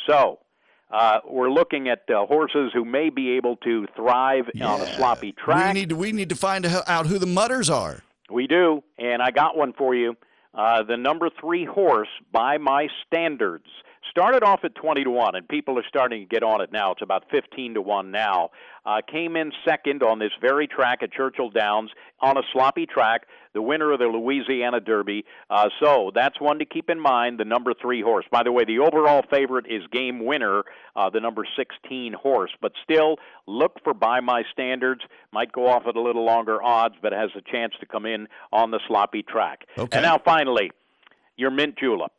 So uh, we're looking at uh, horses who may be able to thrive on a sloppy track. We need to we need to find out who the mudders are. We do, and I got one for you. Uh, the number three horse, by my standards, started off at 20 to 1, and people are starting to get on it now. It's about 15 to 1 now. Uh, came in second on this very track at Churchill Downs on a sloppy track, the winner of the Louisiana Derby. Uh, so that's one to keep in mind, the number three horse. By the way, the overall favorite is game winner, uh, the number 16 horse. But still, look for by my standards. Might go off at a little longer odds, but has a chance to come in on the sloppy track. Okay. And now finally, your mint julep.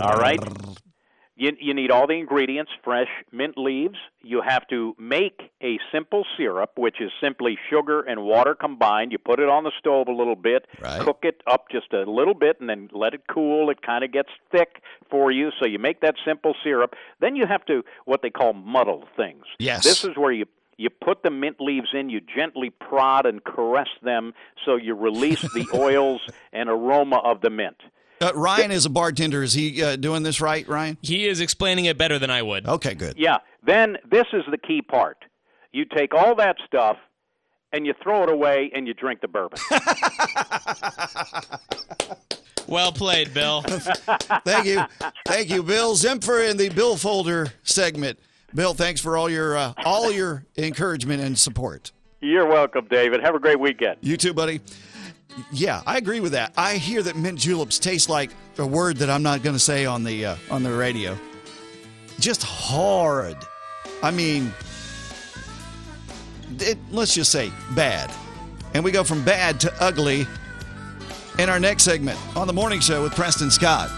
All right. You, you need all the ingredients fresh mint leaves. You have to make a simple syrup, which is simply sugar and water combined. You put it on the stove a little bit, Right. cook it up just a little bit, and then let it cool. It kind of gets thick for you, so you make that simple syrup. Then you have to what they call muddle things. Yes. This is where you you put the mint leaves in, you gently prod and caress them so you release the oils and aroma of the mint. Uh, Ryan is a bartender. Is he uh, doing this right, Ryan? He is explaining it better than I would. Okay, good. Yeah. Then this is the key part. You take all that stuff and you throw it away and you drink the bourbon. Well played, Bill. Thank you, thank you, Bill Zimfer in the Bill Folder segment. Bill, thanks for all your uh, all your encouragement and support. You're welcome, David. Have a great weekend. You too, buddy. Yeah, I agree with that. I hear that mint juleps taste like a word that I'm not going to say on the uh, on the radio. Just hard. I mean, it, let's just say bad. And we go from bad to ugly in our next segment on the morning show with Preston Scott.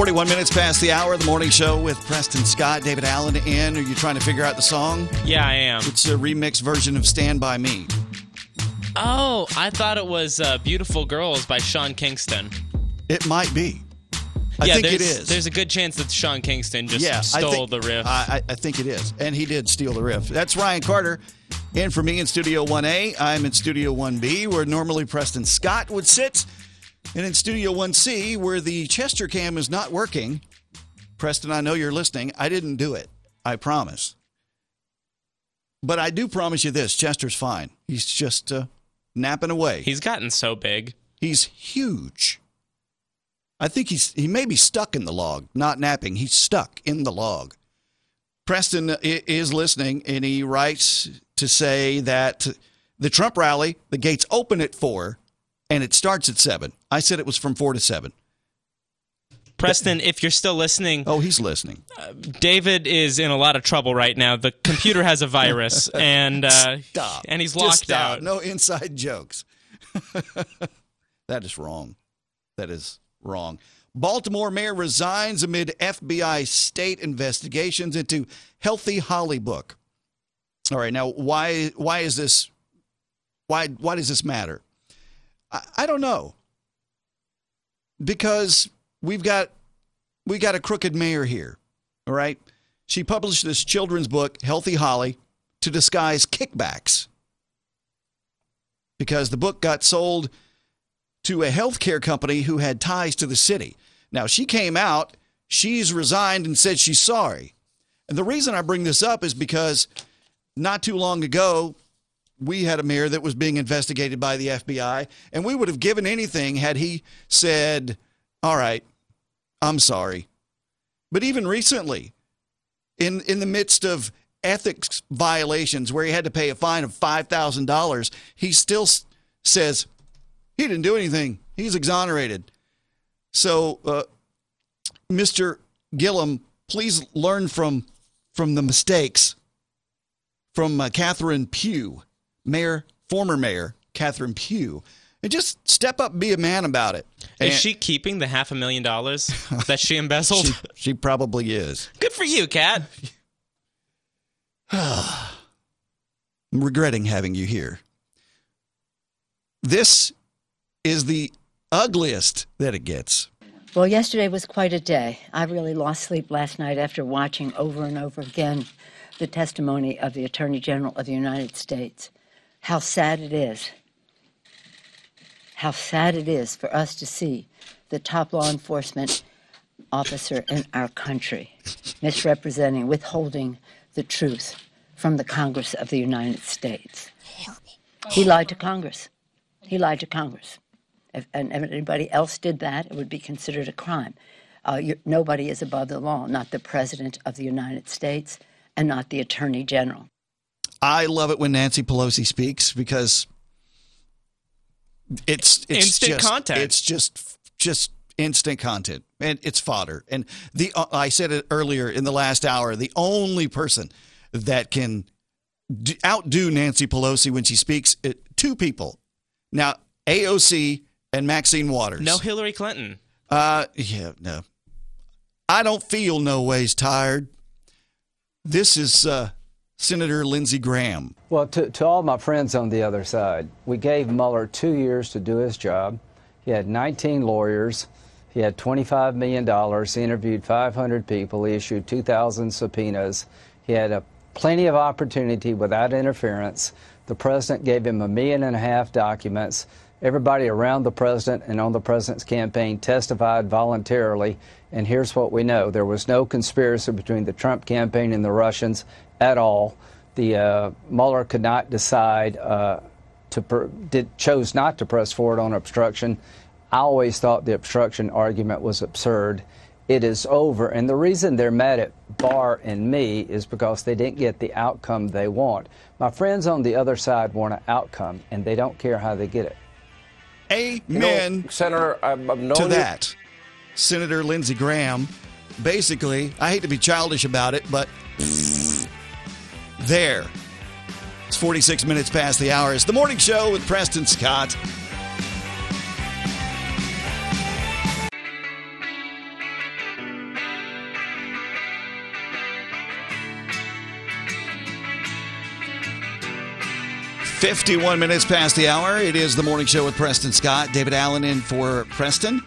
Forty-one minutes past the hour of the morning show with Preston Scott, David Allen in. Are you trying to figure out the song? Yeah, I am. It's a remix version of "Stand by Me." Oh, I thought it was uh, "Beautiful Girls" by Sean Kingston. It might be. I yeah, think it is. There's a good chance that Sean Kingston just yeah, stole think, the riff. I, I think it is. And he did steal the riff. That's Ryan Carter. And for me in Studio 1A. I'm in Studio 1B, where normally Preston Scott would sit. And in Studio 1C, where the Chester cam is not working. Preston, I know you're listening. I didn't do it. I promise. But I do promise you this Chester's fine. He's just uh, napping away. He's gotten so big. He's huge. I think he's he may be stuck in the log, not napping. He's stuck in the log. Preston is listening, and he writes to say that the Trump rally, the gates open at four, and it starts at seven. I said it was from four to seven. Preston, if you're still listening, oh, he's listening. Uh, David is in a lot of trouble right now. The computer has a virus, and uh, stop, and he's locked out. No inside jokes. that is wrong. That is wrong. Baltimore mayor resigns amid FBI state investigations into Healthy Holly book. All right, now why why is this why why does this matter? I, I don't know. Because we've got we got a crooked mayor here. All right. She published this children's book, Healthy Holly, to disguise kickbacks. Because the book got sold to a healthcare company who had ties to the city. Now, she came out, she's resigned and said she's sorry. And the reason I bring this up is because not too long ago, we had a mayor that was being investigated by the FBI, and we would have given anything had he said, All right, I'm sorry. But even recently, in, in the midst of ethics violations where he had to pay a fine of $5,000, he still says, he didn't do anything. He's exonerated. So, uh, Mr. Gillum, please learn from from the mistakes from uh, Catherine Pugh, mayor, former mayor Catherine Pugh, and just step up and be a man about it. Is And- she keeping the half a million dollars that she embezzled? She, she probably is. Good for you, Kat. I'm regretting having you here. This is the ugliest that it gets. Well, yesterday was quite a day. I really lost sleep last night after watching over and over again the testimony of the Attorney General of the United States. How sad it is. How sad it is for us to see the top law enforcement officer in our country misrepresenting, withholding the truth from the Congress of the United States. He lied to Congress. He lied to Congress. If, and if anybody else did that, it would be considered a crime. Uh, nobody is above the law, not the President of the United States and not the Attorney General. I love it when Nancy Pelosi speaks because it's, it's Instant just, content. It's just just instant content, and it's fodder. And the uh, I said it earlier in the last hour. The only person that can d- outdo Nancy Pelosi when she speaks, it, two people. Now AOC and Maxine Waters. No Hillary Clinton. Uh, yeah, no. I don't feel no ways tired. This is uh, Senator Lindsey Graham. Well, to, to all my friends on the other side, we gave Mueller two years to do his job. He had 19 lawyers. He had $25 million. He interviewed 500 people. He issued 2,000 subpoenas. He had a, plenty of opportunity without interference. The president gave him a million and a half documents. Everybody around the president and on the president's campaign testified voluntarily. And here's what we know there was no conspiracy between the Trump campaign and the Russians at all. The uh, Mueller could not decide uh, to per, did chose not to press forward on obstruction. I always thought the obstruction argument was absurd. It is over, and the reason they're mad at Barr and me is because they didn't get the outcome they want. My friends on the other side want an outcome, and they don't care how they get it. Amen. Senator, I've, I've known to you- that. Senator Lindsey Graham, basically, I hate to be childish about it, but there. It's 46 minutes past the hour. It's the morning show with Preston Scott. 51 minutes past the hour. It is the morning show with Preston Scott. David Allen in for Preston.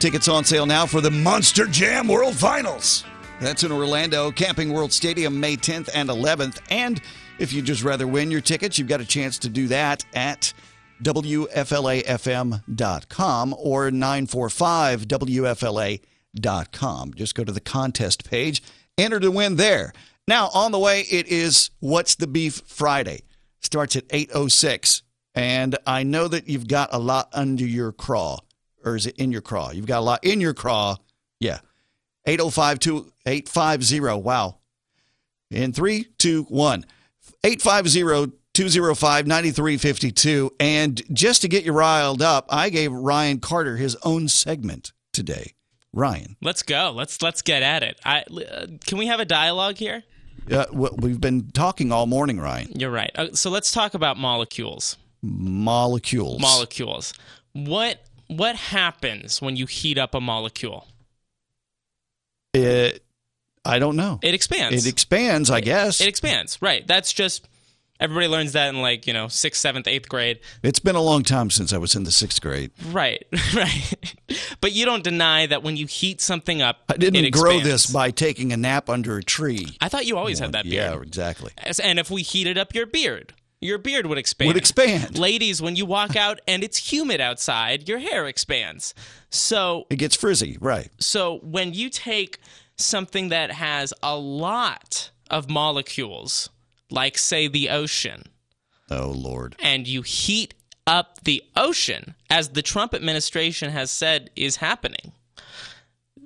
Tickets on sale now for the Monster Jam World Finals. That's in Orlando, Camping World Stadium, May 10th and 11th. And if you'd just rather win your tickets, you've got a chance to do that at WFLAFM.com or 945WFLA.com. Just go to the contest page, enter to win there. Now, on the way, it is What's the Beef Friday. Starts at 8.06. And I know that you've got a lot under your craw. Or is it in your craw? You've got a lot in your craw. Yeah. 805 850. Wow. In three, two, one. 850 205 9352. And just to get you riled up, I gave Ryan Carter his own segment today. Ryan. Let's go. Let's let's get at it. I uh, can we have a dialogue here? Uh, we've been talking all morning, Ryan. You're right. Uh, so let's talk about molecules. Molecules. Molecules. What what happens when you heat up a molecule? It I don't know. It expands. It expands, I guess. It expands. Right. That's just everybody learns that in like, you know, sixth, seventh, eighth grade. It's been a long time since I was in the sixth grade. Right. Right. but you don't deny that when you heat something up, I didn't it grow this by taking a nap under a tree. I thought you always had that beard. Yeah, exactly. And if we heated up your beard, your beard would expand. Would expand. Ladies, when you walk out and it's humid outside, your hair expands. So It gets frizzy, right. so when you take something that has a lot of molecules, like say the ocean, Oh, Lord. and you heat up the ocean, as the Trump administration has said is happening,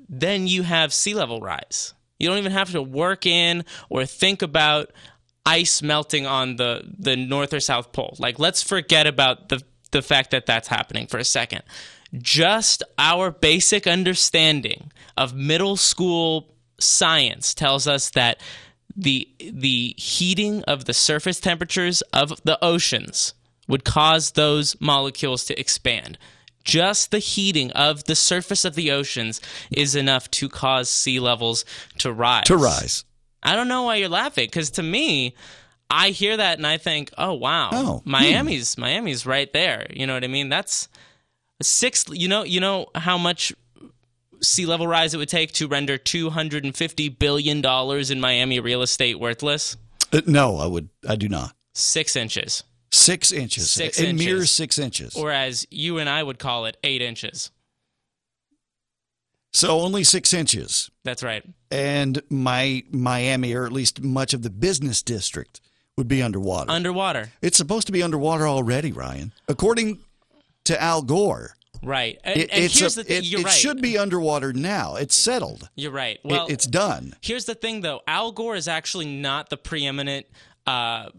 then you have sea level rise. You don't even have to work in or think about ice melting on the, the North or South Pole. Like, let's forget about the, the fact that that's happening for a second. Just our basic understanding of middle school science tells us that the the heating of the surface temperatures of the oceans would cause those molecules to expand. Just the heating of the surface of the oceans is enough to cause sea levels to rise. To rise. I don't know why you're laughing because to me, I hear that and I think, oh wow, Oh, Miami's Miami's right there. You know what I mean? That's six. You know, you know how much sea level rise it would take to render 250 billion dollars in Miami real estate worthless? Uh, no, I would. I do not. Six inches. Six inches. Six a inches. mere six inches. Or as you and I would call it, eight inches. So only six inches. That's right. And my Miami, or at least much of the business district, would be underwater. Underwater. it's supposed to be underwater already, Ryan. According to Al Gore. Right. And, It, and it's here's a- the thing. it, You're right. it right. should be underwater now. It's settled. You're right. It- Well, it's done. Here's the thing, though. Al Gore is actually not the preeminent uh,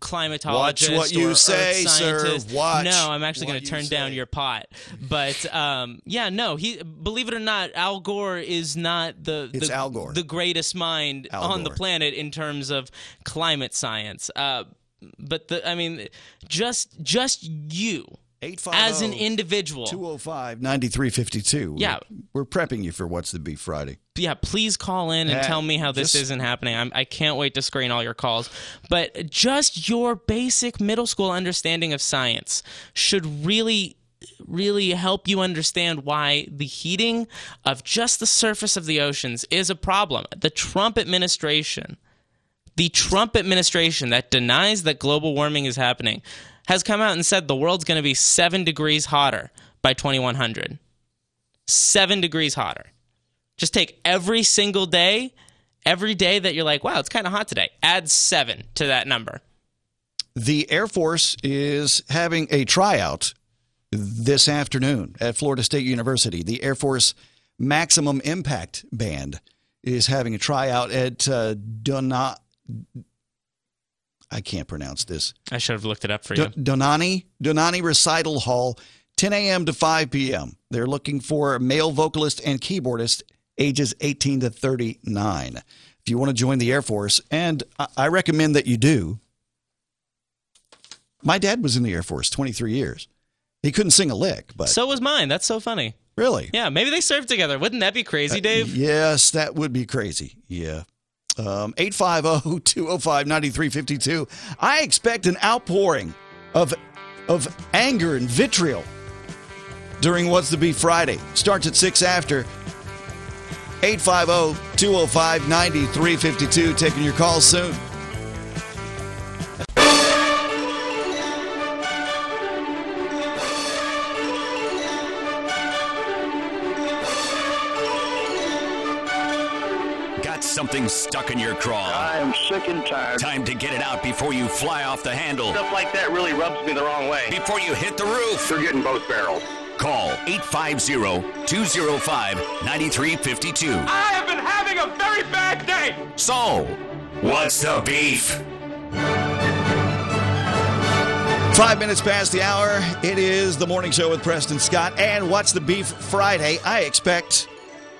climatologist. Watch what you or say, sir. Watch No, I'm actually going to turn down your pot. But um, yeah, no. He, believe it or not, Al Gore is not the It's the, Al Gore. the greatest mind Al on the planet in terms of climate science. Uh, but the, I mean, just just you as an individual. 205 9352. Yeah. We're prepping you for What's the Beef Friday. Yeah, please call in and tell me how this just- isn't happening. I'm, I can't wait to screen all your calls. But just your basic middle school understanding of science should really, really help you understand why the heating of just the surface of the oceans is a problem. The Trump administration, the Trump administration that denies that global warming is happening, has come out and said the world's going to be seven degrees hotter by 2100. Seven degrees hotter. Just take every single day, every day that you're like, wow, it's kind of hot today, add seven to that number. The Air Force is having a tryout this afternoon at Florida State University. The Air Force Maximum Impact Band is having a tryout at uh, Dona. I can't pronounce this. I should have looked it up for you. D- Dohnanyi Dohnanyi Recital Hall, 10 a.m. to 5 p.m. They're looking for a male vocalist and keyboardist, ages 18 to 39. If you want to join the Air Force, and I- recommend that you do. My dad was in the Air Force 23 years. He couldn't sing a lick, but so was mine. That's so funny. really, Yeah, maybe they served together. Wouldn't that be crazy, Dave? yes, that would be crazy. Yeah, Um, 850 205 9352. I expect an outpouring of, of anger and vitriol during What's the Beef Friday. Starts at 6 after. 850 205 9352. Taking your call soon. Got something stuck in your craw. I am sick and tired. Time to get it out before you fly off the handle. Stuff like that really rubs me the wrong way. Before you hit the roof. They're getting both barrels. Call 850-205-9352. I have been having a very bad day. So, what's the beef? Five minutes past the hour. It is the morning show with Preston Scott. And What's the Beef Friday? I expect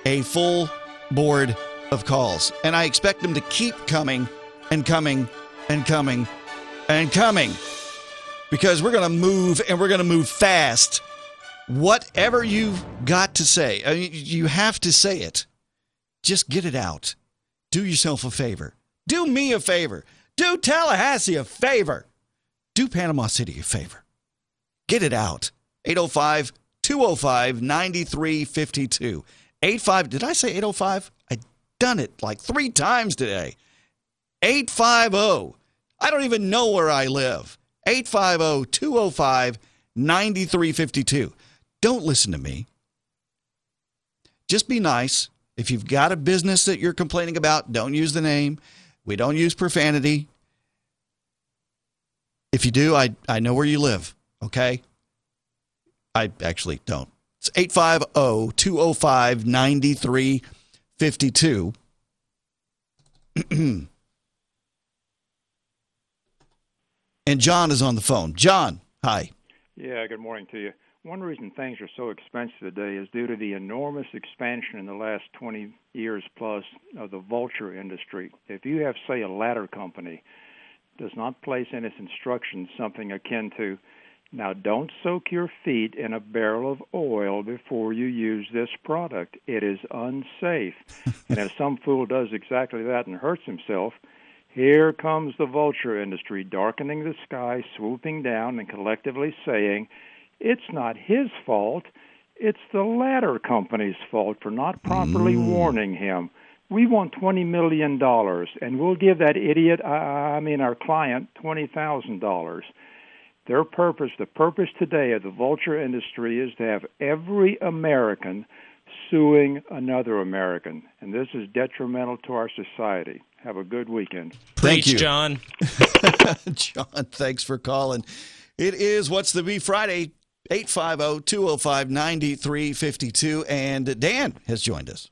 a full board of calls. And I expect them to keep coming and coming and coming and coming. Because we're going to move and we're going to move fast. Whatever you've got to say, I mean, you have to say it. Just get it out. Do yourself a favor. Do me a favor. Do Tallahassee a favor. Do Panama City a favor. Get it out. 805 205 9352. 85. Did I say 805? I done it like three times today. 850. I don't even know where I live. 850 205 9352. Don't listen to me. Just be nice. If you've got a business that you're complaining about, don't use the name. We don't use profanity. If you do, I, I know where you live, okay? I actually don't. It's 850 205 9352. And John is on the phone. John, hi. Yeah, good morning to you. One reason things are so expensive today is due to the enormous expansion in the last 20 years plus of the vulture industry. If you have, say, a ladder company does not place in its instructions something akin to now don't soak your feet in a barrel of oil before you use this product. It is unsafe. and if some fool does exactly that and hurts himself, here comes the vulture industry darkening the sky, swooping down and collectively saying, it's not his fault. It's the ladder company's fault for not properly mm. warning him. We want $20 million, and we'll give that idiot, I mean our client, $20,000. Their purpose, the purpose today of the vulture industry is to have every American suing another American. And this is detrimental to our society. Have a good weekend. Thank you. John. John, thanks for calling. It is What's the Beef Friday, 850 205 9352. And Dan has joined us.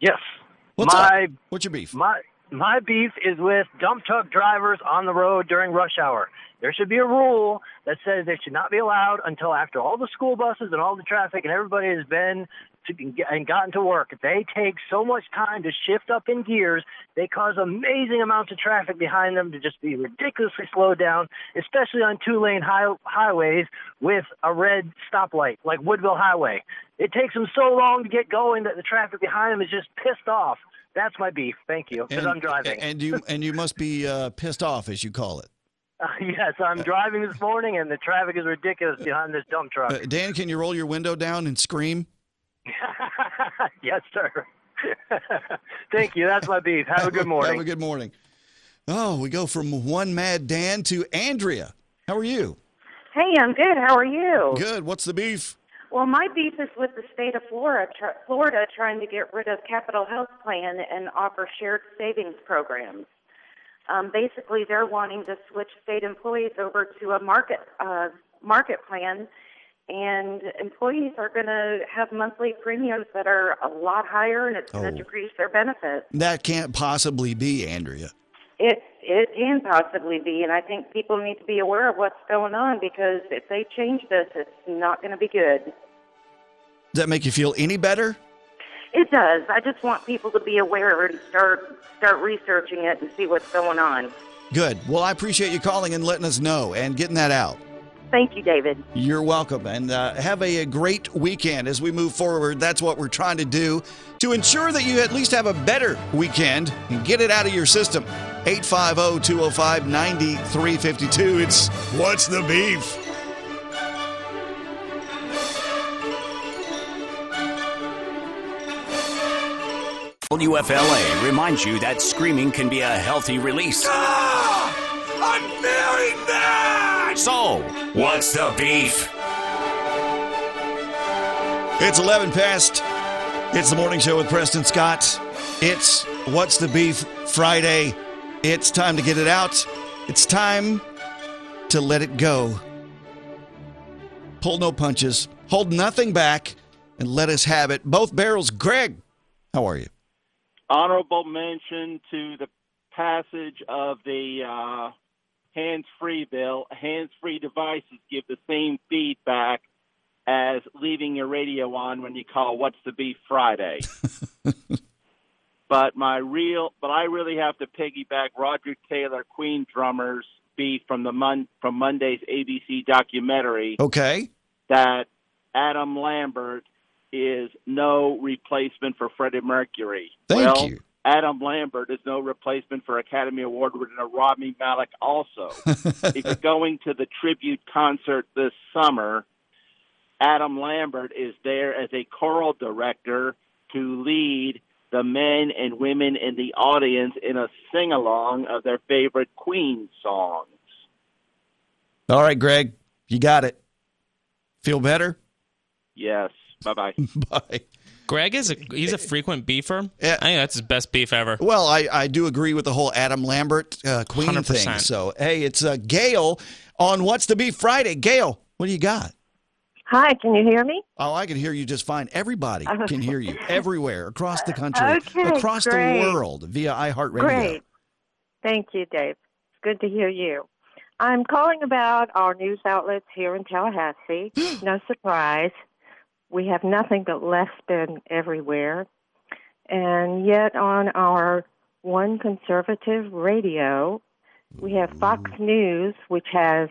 Yes. What's my up? What's your beef? my my beef is with dump truck drivers on the road during rush hour. There should be a rule that says they should not be allowed until after all the school buses and all the traffic and everybody has been to, and gotten to work. They take so much time to shift up in gears. They cause amazing amounts of traffic behind them to just be ridiculously slowed down, especially on two-lane high, highways with a red stoplight like Woodville Highway. It takes them so long to get going that the traffic behind them is just pissed off. That's my beef. Thank you, because I'm driving. And you and you must be uh, pissed off, as you call it. Uh, yes, I'm driving this morning, and the traffic is ridiculous behind this dump truck. Uh, Dan, can you roll your window down and scream? yes, sir. Thank you. That's my beef. Have a good morning. Have a good morning. Oh, we go from one mad Dan to Andrea. How are you? Hey, I'm good. How are you? Good. What's the beef? Well, my beef is with the state of Florida, tr- Florida trying to get rid of Capital Health Plan and offer shared savings programs. Um, basically, they're wanting to switch state employees over to a market uh, market plan, and employees are going to have monthly premiums that are a lot higher, and it's going Oh. to decrease their benefits. That can't possibly be, Andrea. It it can possibly be, and I think people need to be aware of what's going on because if they change this, it's not going to be good. Does that make you feel any better? It does. I just want people to be aware and start start researching it and see what's going on. Good. Well, I appreciate you calling and letting us know and getting that out. Thank you, David. You're welcome. And uh, have a, a great weekend as we move forward. That's what we're trying to do to ensure that you at least have a better weekend and get it out of your system. 850 205 9352. It's What's the Beef? WFLA reminds you that screaming can be a healthy release. I'm feeling So, what's the beef? It's 11 past. It's the morning show with Preston Scott. It's What's the Beef Friday. It's time to get it out. It's time to let it go. Pull no punches, hold nothing back, and let us have it. Both barrels. Greg, how are you? honorable mention to the passage of the uh, hands-free bill. Hands-free devices give the same feedback as leaving your radio on when you call "What's the Beef Friday." but my real, but I really have to piggyback Roger Taylor, Queen drummers beef from the Mon- from Monday's ABC documentary. Okay. That Adam Lambert is no replacement for Freddie Mercury. Thank well, you. Adam Lambert is no replacement for Academy Award winner Rami Malek. Also, if you're going to the tribute concert this summer, Adam Lambert is there as a choral director to lead the men and women in the audience in a sing along of their favorite Queen songs. All right, Greg, you got it. Feel better? Yes. Bye bye bye. Bye. Greg is a he's a frequent beefer. Yeah. I think that's his best beef ever. Well, I, I do agree with the whole Adam Lambert uh, Queen 100%. thing. So, hey, it's uh, Gail on What's the Beef Friday. Gail, what do you got? Hi, can you hear me? Oh, I can hear you just fine. Everybody can hear you everywhere across the country, Okay, across great. the world via iHeartRadio. Great. Thank you, Dave. It's good to hear you. I'm calling about our news outlets here in Tallahassee. no surprise. We have nothing but left spin everywhere. And yet on our one conservative radio, we have Fox News, which has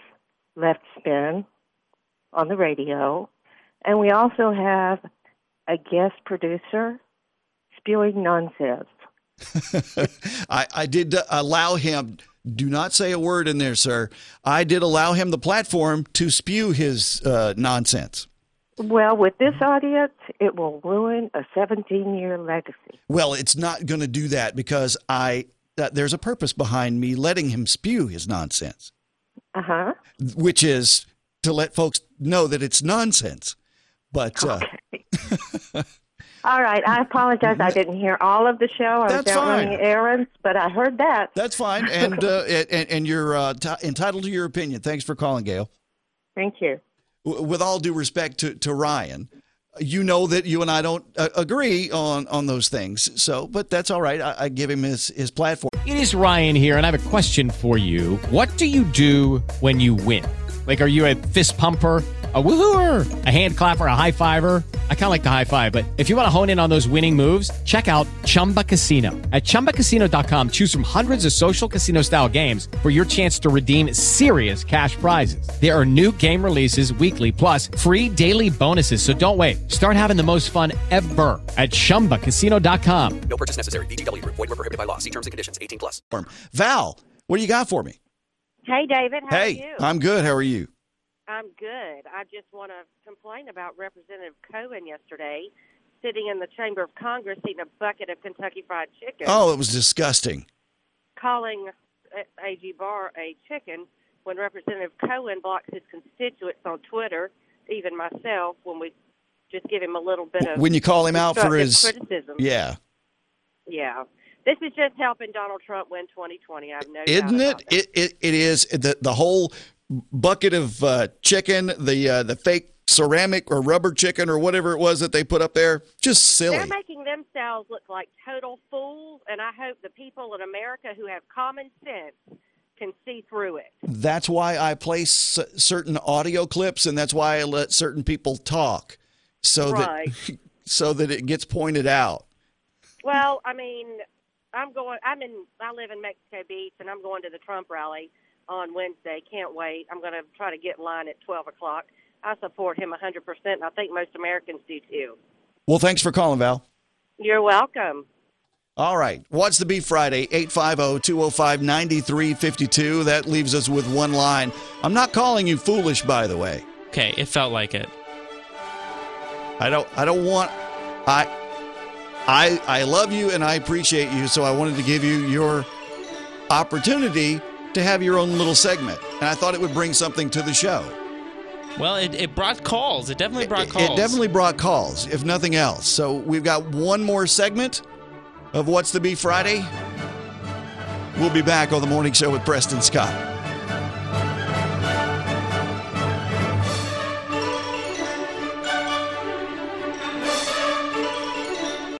left spin on the radio. And we also have a guest producer spewing nonsense. I, I did uh, allow him. Do not say a word in there, sir. I did allow him the platform to spew his uh, nonsense. Well, with this audience, it will ruin a 17 year legacy. Well, it's not going to do that because I uh, there's a purpose behind me letting him spew his nonsense, Uh huh. which is to let folks know that it's nonsense. But uh, All right. I apologize. I didn't hear all of the show. I was That's out fine. running errands, but I heard that. that's fine, and uh, and, and you're uh, t- entitled to your opinion. Thanks for calling, Gail. Thank you. With all due respect to, to Ryan, you know that you and I don't uh, agree on on those things. So, but that's all right. I, I give him his his platform. It is Ryan here, and I have a question for you. What do you do when you win? Like, are you a fist pumper? A woohooer, a hand clapper, a high fiver. I kind of like the high five, but if you want to hone in on those winning moves, check out Chumba Casino. At ChumbaCasino.com, choose from hundreds of social casino style games for your chance to redeem serious cash prizes. There are new game releases weekly, plus free daily bonuses. So don't wait. Start having the most fun ever at ChumbaCasino.com. No purchase necessary. VGW Group. Void were prohibited by law. See terms and conditions. 18 plus. Val, what do you got for me? Hey, David. How hey, are you? I'm good. How are you? I'm good. I just want to complain about Representative Cohen yesterday sitting in the Chamber of Congress eating a bucket of Kentucky Fried Chicken, Oh, it was disgusting. calling AG Barr a chicken when Representative Cohen blocks his constituents on Twitter, even myself, when we just give him a little bit of When you call him out for his criticism. yeah, Yeah. This is just helping Donald Trump win 2020. I have no isn't it? It it, it is the the whole bucket of uh, chicken, the uh, the fake ceramic or rubber chicken or whatever it was that they put up there, just silly. They're making themselves look like total fools, and I hope the people in America who have common sense can see through it. That's why I place certain audio clips, and that's why I let certain people talk, so Right. that so that it gets pointed out. Well, I mean, I'm going. I'm in. I live in Mexico Beach, and I'm going to the Trump rally on Wednesday. Can't wait. I'm going to try to get in line at 12 o'clock. I support him 100%, and I think most Americans do too. Well, thanks for calling, Val. You're welcome. All right. What's the Beef Friday? 850 205 9352. That leaves us with one line. I'm not calling you foolish, by the way. Okay, it felt like it. I don't I don't want I I I love you and I appreciate you, so I wanted to give you your opportunity to have your own little segment. And I thought it would bring something to the show. Well, it, it brought calls. It definitely brought It- calls. It definitely brought calls, if nothing else. So we've got one more segment of What's the Beef Friday. We'll be back on the morning show with Preston Scott.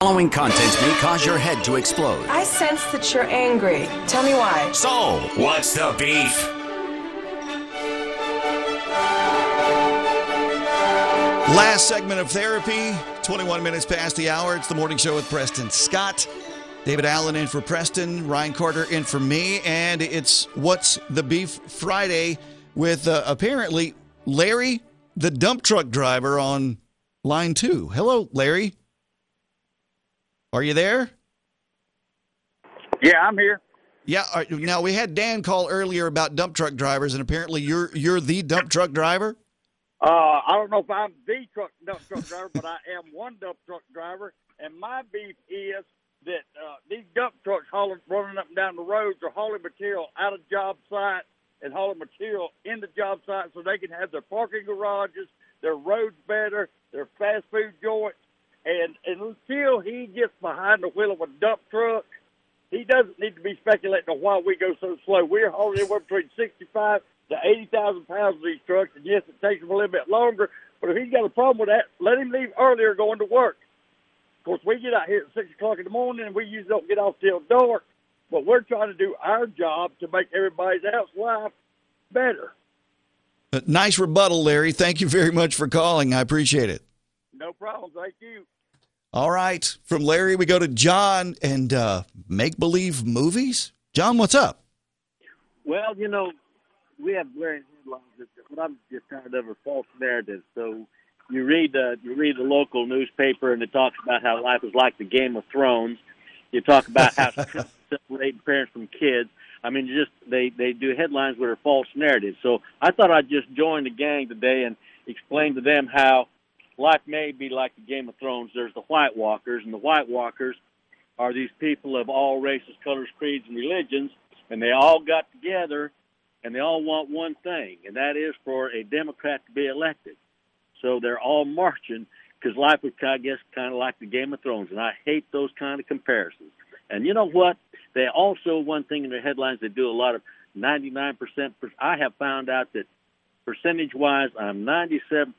Following content may cause your head to explode. I sense that you're angry. Tell me why. So, what's the beef? Last segment of therapy, 21 minutes past the hour. It's the morning show with Preston Scott. David Allen in for Preston, Ryan Carter in for me, and it's What's the Beef Friday with uh, apparently Larry, the dump truck driver, on line two. Hello, Larry. Are you there? Yeah, I'm here. Yeah. Are, now we had Dan call earlier about dump truck drivers, and apparently you're you're the dump truck driver. Uh, I don't know if I'm the truck dump truck driver, but I am one dump truck driver, and my beef is that uh, these dump trucks hauling, running up and down the roads are hauling material out of job sites and hauling material in the job sites so they can have their parking garages, their roads better, their fast food joints, and, until he gets behind the wheel of a dump truck, he doesn't need to be speculating on why we go so slow. We're hauling anywhere between 65 to 80,000 pounds of these trucks, and yes, it takes them a little bit longer, but if he's got a problem with that, let him leave earlier going to work. Of course, we get out here at 6 o'clock in the morning, and we usually don't get off till dark, but we're trying to do our job to make everybody's else life better. Nice rebuttal, Larry. Thank you very much for calling. I appreciate it. No problem. Thank you. All right. From Larry, we go to John and uh, make believe movies. John, what's up? Well, you know, we have glaring headlines. What I'm just tired of are false narratives. So you read uh, you read the local newspaper, and it talks about how life is like the Game of Thrones. You talk about how separating parents from kids. I mean, just they they do headlines that are false narratives. So I thought I'd just join the gang today and explain to them how life may be like the Game of Thrones. There's the White Walkers, and the White Walkers are these people of all races, colors, creeds, and religions, and they all got together and they all want one thing, and that is for a Democrat to be elected. So they're all marching because life is, I guess, kind of like the Game of Thrones, and I hate those kind of comparisons. And you know what? They also one thing in their headlines they do a lot of 99%. I have found out that percentage-wise, I'm 97%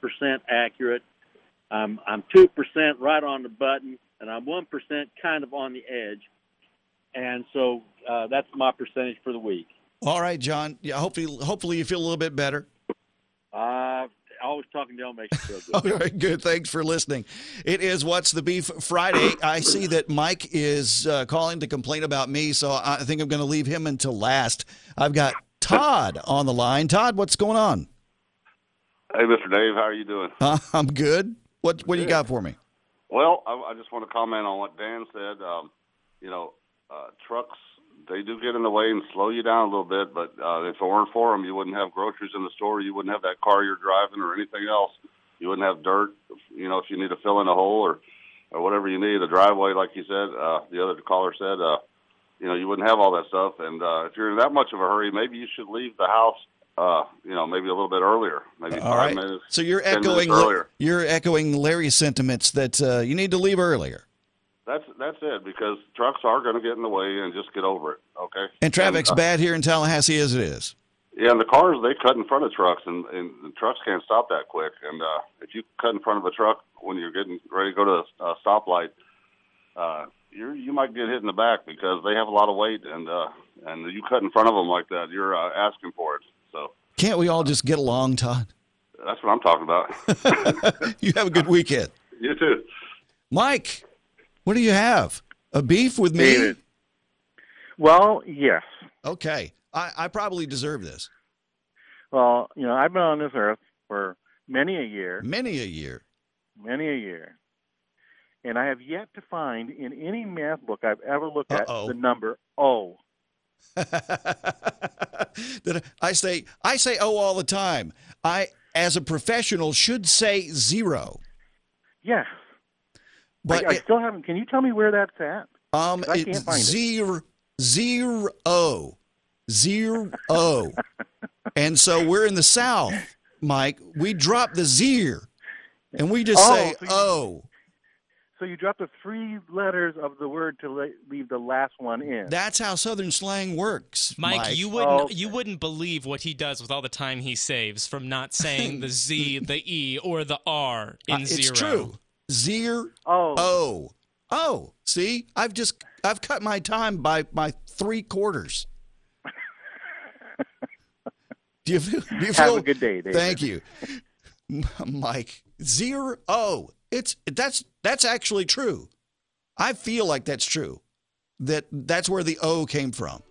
accurate. I'm I'm two percent right on the button, and I'm one percent kind of on the edge. And so uh, that's my percentage for the week. All right, John. Yeah, hopefully, hopefully you feel a little bit better. Uh, always talking to y'all makes me feel good. All right, good. Thanks for listening. It is What's the Beef Friday. I see that Mike is uh, calling to complain about me, so I think I'm going to leave him until last. I've got Todd on the line. Todd, what's going on? Hey, Mr. Dave, how are you doing? Uh, I'm good. What What do you got for me? Well, I, I just want to comment on what Dan said. Um, you know, uh, trucks they do get in the way and slow you down a little bit, but uh, if it weren't for them, you wouldn't have groceries in the store. You wouldn't have that car you're driving or anything else. You wouldn't have dirt. You know, if you need to fill in a hole or or whatever you need, a driveway, like you said, uh, the other caller said. Uh, you know, you wouldn't have all that stuff. And uh, if you're in that much of a hurry, maybe you should leave the house. Uh, you know, maybe a little bit earlier, maybe All five right. minutes. So you're echoing earlier. you're echoing Larry's sentiments that uh, you need to leave earlier. That's that's it because trucks are going to get in the way and just get over it. Okay. And traffic's uh, bad here in Tallahassee as it is. Yeah, and the cars they cut in front of trucks, and, and the trucks can't stop that quick. And uh, if you cut in front of a truck when you're getting ready to go to a uh, stoplight, uh, you you might get hit in the back because they have a lot of weight, and uh, and you cut in front of them like that, you're uh, asking for it. So Can't we all just get along, Todd? that's what I'm talking about. You have a good weekend. you too. Mike, what do you have? A beef with me? David. Well, yes. Okay. I, I probably deserve this. Well, you know, I've been on this earth for many a year, Many a year. many a year, and I have yet to find in any math book I've ever looked at Uh-oh. the number O. that I say I say oh all the time. I as a professional should say zero. Yeah, But I, I it- still haven't. Can you tell me where that's at? Um, I it's can't find it. zero, zero, zero. and so we're in the South, Mike. We drop the zero, and we just Oh, say so you- oh. So you drop the three letters of the word to le- leave the last one in. That's how Southern slang works, Mike, Mike. you wouldn't Oh. you wouldn't believe what he does with all the time he saves from not saying the Z, the E, or the R in Uh, it's zero. true. Zero. Oh. Oh. Oh. See, I've just I've cut my time by by three quarters. Do you feel? Do you Have feel? a good day, David. Thank you, Mike. Zero. Oh, it's that's that's actually true. I feel like that's true. That that's where the O came from.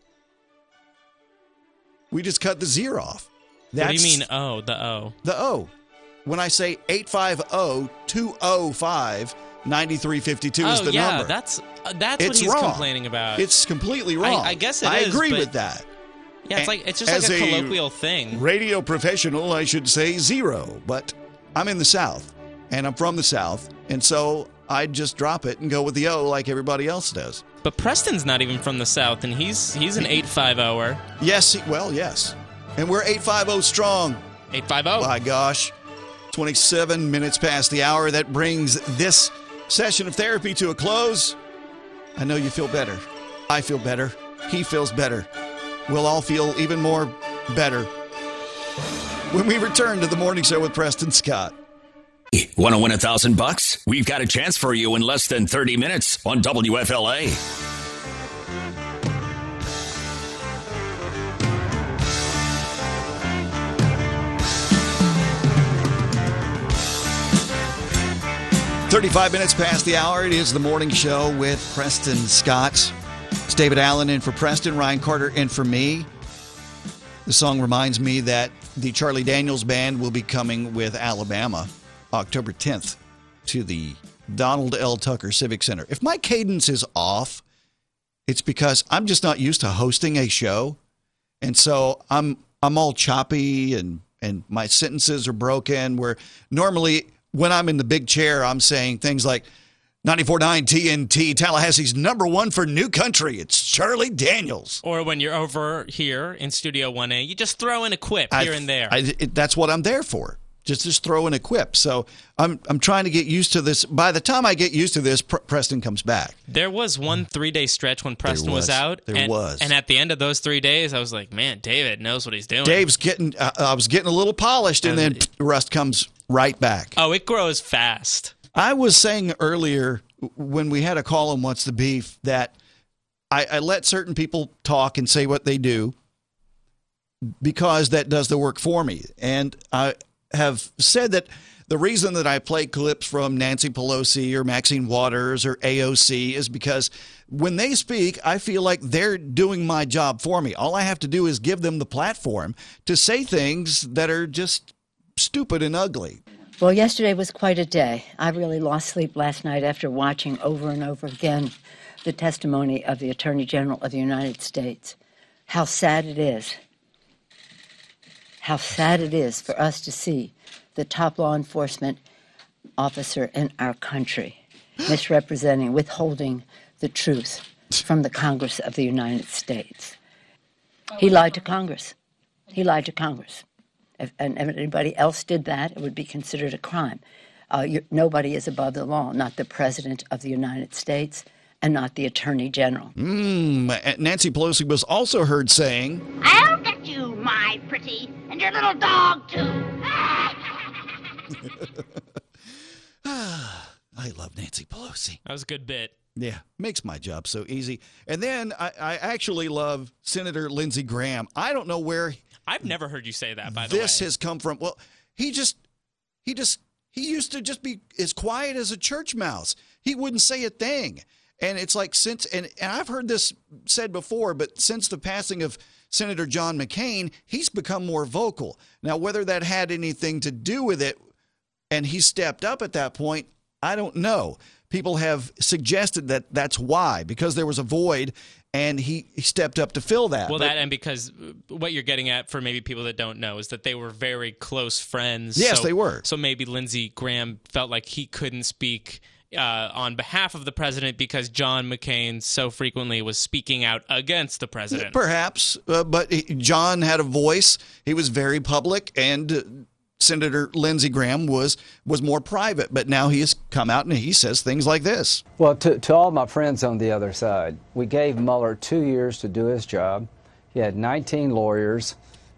We just cut the zero off. What do you mean? O? the O. the O. When I say 850-205-9352 is oh the yeah, number. that's uh, that's what It's he's wrong. complaining about. It's completely wrong. I guess it I is, agree with that. yeah, it's like it's just as like a a colloquial thing. Radio professional, I should say zero, but I'm in the South and I'm from the South, and so I'd just drop it and go with the O like everybody else does. But Preston's not even from the South, and he's he's an eight five er. Yes, he- well, yes. And we're 850 strong. 850. My gosh. 27 minutes past the hour. That brings this session of therapy to a close. I know you feel better. I feel better. He feels better. We'll all feel even more better when we return to the morning show with Preston Scott. Want to win a thousand bucks? We've got a chance for you in less than 30 minutes on WFLA. Thirty-five minutes past the hour. It is the morning show with Preston Scott. It's David Allen in for Preston, Ryan Carter in for me. The song reminds me that the Charlie Daniels Band will be coming with Alabama October 10th to the Donald L. Tucker Civic Center. If my cadence is off, it's because I'm just not used to hosting a show. And so I'm I'm all choppy and and my sentences are broken where normally when I'm in the big chair I'm saying things like 94.9 TNT Tallahassee's number 1 for new country. It's Charlie Daniels. Or when you're over here in Studio 1A, you just throw in a quip I- here and there. I, it, that's what I'm there for. Just just throw in a quip. So I'm I'm trying to get used to this. By the time I get used to this, Pr- Preston comes back. There was one three day stretch when Preston was. was. out. There and, was. And at the end of those three days, I was like, man, David knows what he's doing. Dave's getting. Uh, I was getting a little polished, and then Rust comes right back. Oh, it grows fast. I was saying earlier when we had a call on What's the Beef that I, I let certain people talk and say what they do because that does the work for me. And I have said that the reason that I play clips from Nancy Pelosi or Maxine Waters or AOC is because when they speak, I feel like they're doing my job for me. All I have to do is give them the platform to say things that are just stupid and ugly. Well, yesterday was quite a day. I really lost sleep last night after watching over and over again the testimony of the Attorney General of the United States. How sad it is. How sad it is for us to see the top law enforcement officer in our country misrepresenting, withholding the truth from the Congress of the United States. He lied to Congress. He lied to Congress. If, and if anybody else did that, it would be considered a crime. Uh, nobody is above the law, not the President of the United States and not the Attorney General. Mm, Nancy Pelosi was also heard saying, I'll get you, my pretty, and your little dog, too. I love Nancy Pelosi. That was a good bit. Yeah, makes my job so easy. And then I, I actually love Senator Lindsey Graham. I don't know where I've never heard you say that, by the this way. has come from. Well, he just, he just, he used to just be as quiet as a church mouse. He wouldn't say a thing. And it's like since, and, and I've heard this said before, but since the passing of Senator John McCain, he's become more vocal. Now, whether that had anything to do with it and he stepped up at that point, I don't know. People have suggested that that's why, because there was a void and he, he stepped up to fill that. Well, But- that and because what you're getting at for maybe people that don't know is that they were very close friends. Yes, So- they were. So maybe Lindsey Graham felt like he couldn't speak uh, on behalf of the president because John McCain so frequently was speaking out against the president. Perhaps, uh, but he- John had a voice. He was very public, and uh, Senator Lindsey Graham was was more private. But now he has come out and he says things like this. Well, to, to all my friends on the other side, we gave Mueller two years to do his job. He had 19 lawyers.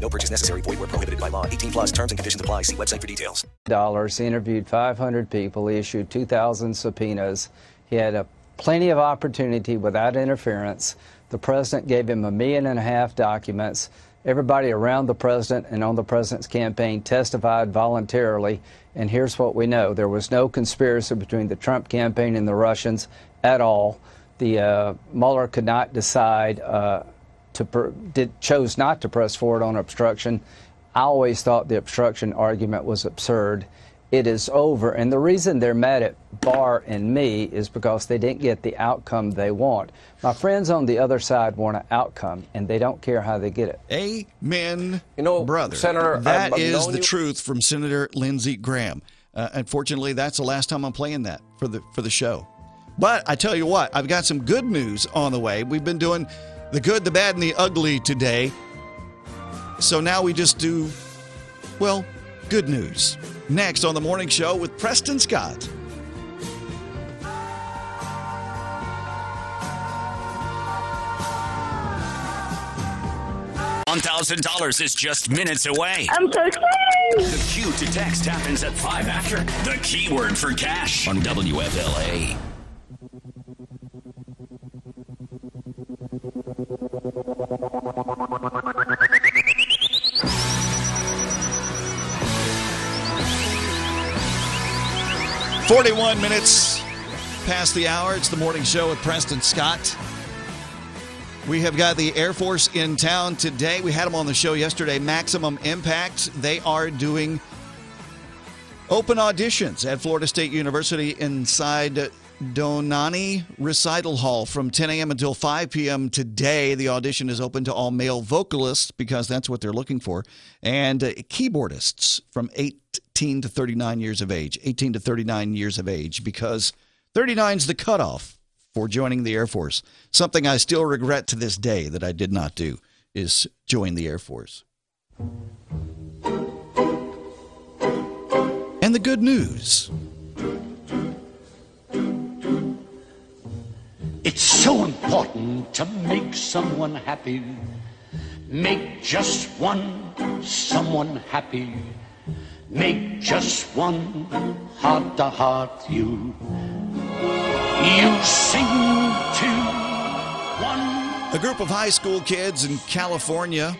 No purchase necessary. Void where prohibited by law. 18 plus terms and conditions apply. See website for details. dollars. He interviewed 500 people. He issued 2,000 subpoenas. He had a plenty of opportunity without interference. The president gave him a million and a half documents. Everybody around the president and on the president's campaign testified voluntarily. And here's what we know: there was no conspiracy between the Trump campaign and the Russians at all. The uh, Mueller could not decide. Uh, to pr- did chose not to press forward on obstruction. I always thought the obstruction argument was absurd. It is over, and the reason they're mad at Barr and me is because they didn't get the outcome they want. My friends on the other side want an outcome, and they don't care how they get it. Amen, You know, brother. Senator, that I've is the you- truth from Senator Lindsey Graham. Uh, unfortunately, that's the last time I'm playing that for the for the show. But I tell you what, I've got some good news on the way. We've been doing the good, the bad, and the ugly today. So now we just do, well, good news. Next on the morning show with Preston Scott. $1,000 is just minutes away. I'm so excited. The cue to text happens at 5 after. The keyword for cash on WFLA. Forty-one minutes past the hour. It's the morning show with Preston Scott. We have got the Air Force in town today. We had them on the show yesterday. Maximum Impact. They are doing open auditions at Florida State University inside Dohnanyi Recital Hall from 10 a.m. until 5 p.m. today. The audition is open to all male vocalists because that's what they're looking for, and uh, keyboardists from 18 to 39 years of age. 18 to 39 years of age because 39 is the cutoff for joining the Air Force. Something I still regret to this day that I did not do is join the Air Force. And the good news. It's so important to make someone happy. Make just one someone happy. Make just one heart to heart you. You sing to one. A group of high school kids in California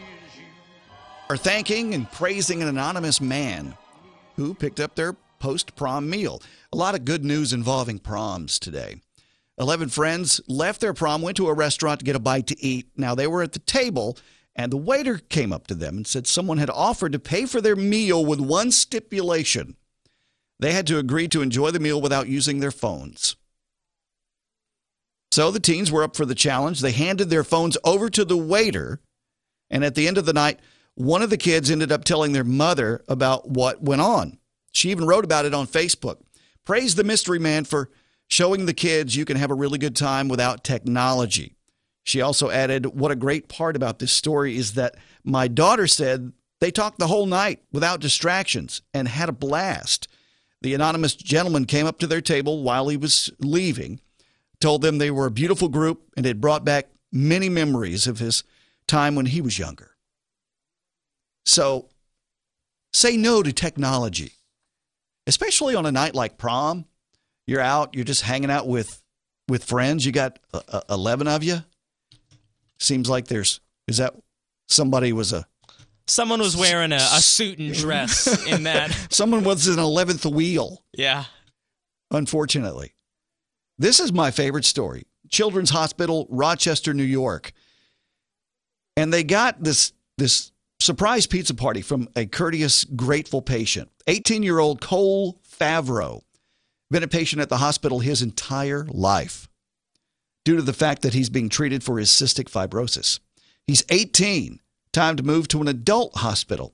are thanking and praising an anonymous man who picked up their post prom meal. A lot of good news involving proms today. 11 friends left their prom, went to a restaurant to get a bite to eat. Now they were at the table, and the waiter came up to them and said someone had offered to pay for their meal with one stipulation they had to agree to enjoy the meal without using their phones. So the teens were up for the challenge. They handed their phones over to the waiter, and at the end of the night, one of the kids ended up telling their mother about what went on. She even wrote about it on Facebook. Praise the mystery man for showing the kids you can have a really good time without technology. She also added, What a great part about this story is that my daughter said they talked the whole night without distractions and had a blast. The anonymous gentleman came up to their table while he was leaving, told them they were a beautiful group and had brought back many memories of his time when he was younger. So say no to technology, especially on a night like prom. You're out, you're just hanging out with with friends. You got uh, uh, 11 of you. Seems like there's is that somebody was a Someone was wearing a, a suit and dress in that. someone was an 11th wheel. Yeah. unfortunately. This is my favorite story Children's Hospital, Rochester, New York. And they got this, this surprise pizza party from a courteous, grateful patient. 18 year old Cole Favreau, been a patient at the hospital his entire life due to the fact that he's being treated for his cystic fibrosis. He's 18, time to move to an adult hospital.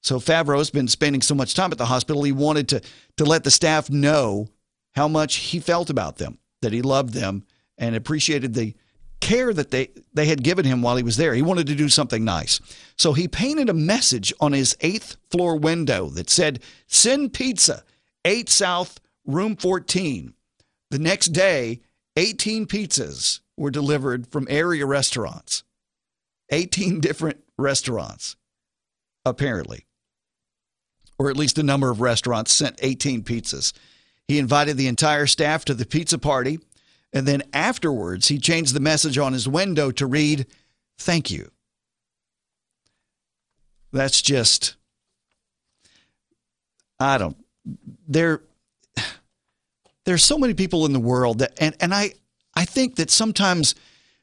So Favreau's been spending so much time at the hospital, he wanted to, to let the staff know how much he felt about them, that he loved them and appreciated the care that they, they had given him while he was there. He wanted to do something nice. So he painted a message on his eighth floor window that said, Send pizza, 8 South, room 14. The next day, 18 pizzas were delivered from area restaurants. 18 different restaurants, apparently. Or at least a number of restaurants sent 18 pizzas. He invited the entire staff to the pizza party. And then afterwards, he changed the message on his window to read, Thank you. That's just, I don't, there, there's so many people in the world that, and, and I, I think that sometimes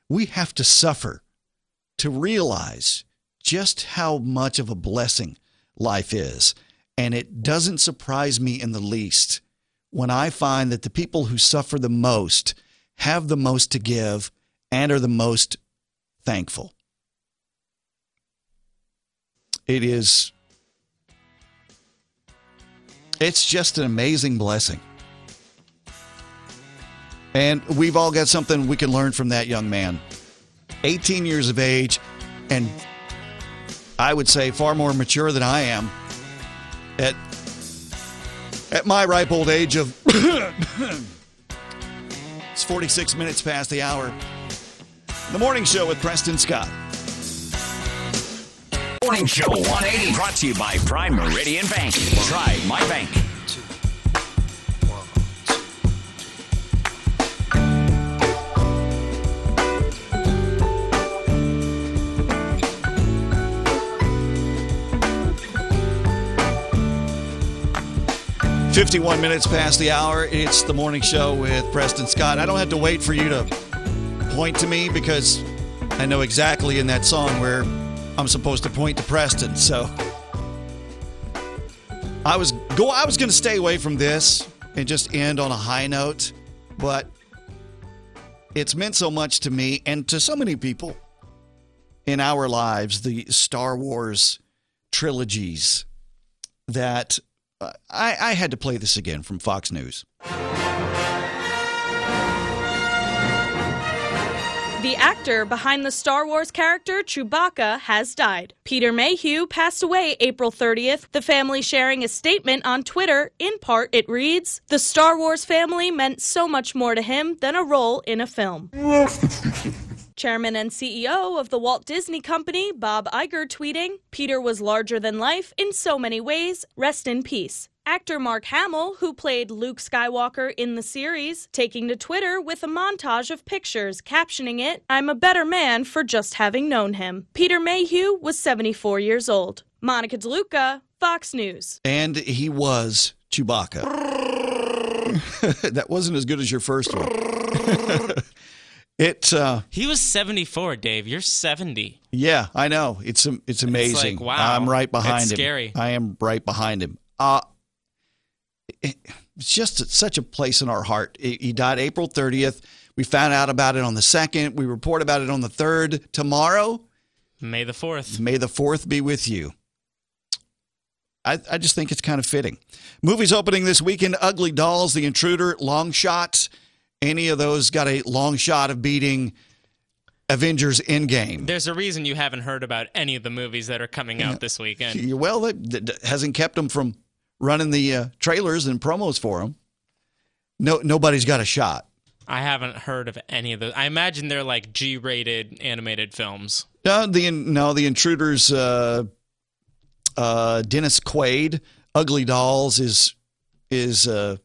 we have to suffer to realize just how much of a blessing life is. And it doesn't surprise me in the least when I find that the people who suffer the most have the most to give and are the most thankful. It is, it's just an amazing blessing. And we've all got something we can learn from that young man. 18 years of age, and I would say far more mature than I am at at my ripe old age of it's 46 minutes past the hour. The morning show with Preston Scott. Morning Show 180 brought to you by Prime Meridian Bank. Try my bank. 51 minutes past the hour. It's the morning show with Preston Scott. I don't have to wait for you to point to me because I know exactly in that song where I'm supposed to point to Preston. So I was go I was going to stay away from this and just end on a high note, but it's meant so much to me and to so many people in our lives, the Star Wars trilogies that I, I had to play this again from Fox News. The actor behind the Star Wars character Chewbacca has died. Peter Mayhew passed away April 30th, the family sharing a statement on Twitter. In part, it reads The Star Wars family meant so much more to him than a role in a film. Chairman and CEO of the Walt Disney Company, Bob Iger, tweeting Peter was larger than life in so many ways. Rest in peace. Actor Mark Hamill, who played Luke Skywalker in the series, taking to Twitter with a montage of pictures captioning it, I'm a better man for just having known him. Peter Mayhew was 74 years old. Monica DeLuca, Fox News. And he was Chewbacca. that wasn't as good as your first one. it uh, He was 74, Dave. You're 70. yeah, I know. It's it's amazing. like, wow. I'm right behind him. scary. I am right behind him. Uh it's just such a place in our heart. He died April 30th. We found out about it on the 2nd. We report about it on the 3rd. Tomorrow, May the 4th. May the 4th be with you. I, I just think it's kind of fitting. Movies opening this weekend Ugly Dolls, The Intruder, Long Shot. Any of those got a long shot of beating Avengers Endgame. There's a reason you haven't heard about any of the movies that are coming out this weekend. Well, that, that hasn't kept them from running the uh, trailers and promos for them. No, nobody's got a shot. I haven't heard of any of those. I imagine they're like G-rated animated films. No, the no, the intruders. Uh, uh, Dennis Quaid. Ugly Dolls is is uh,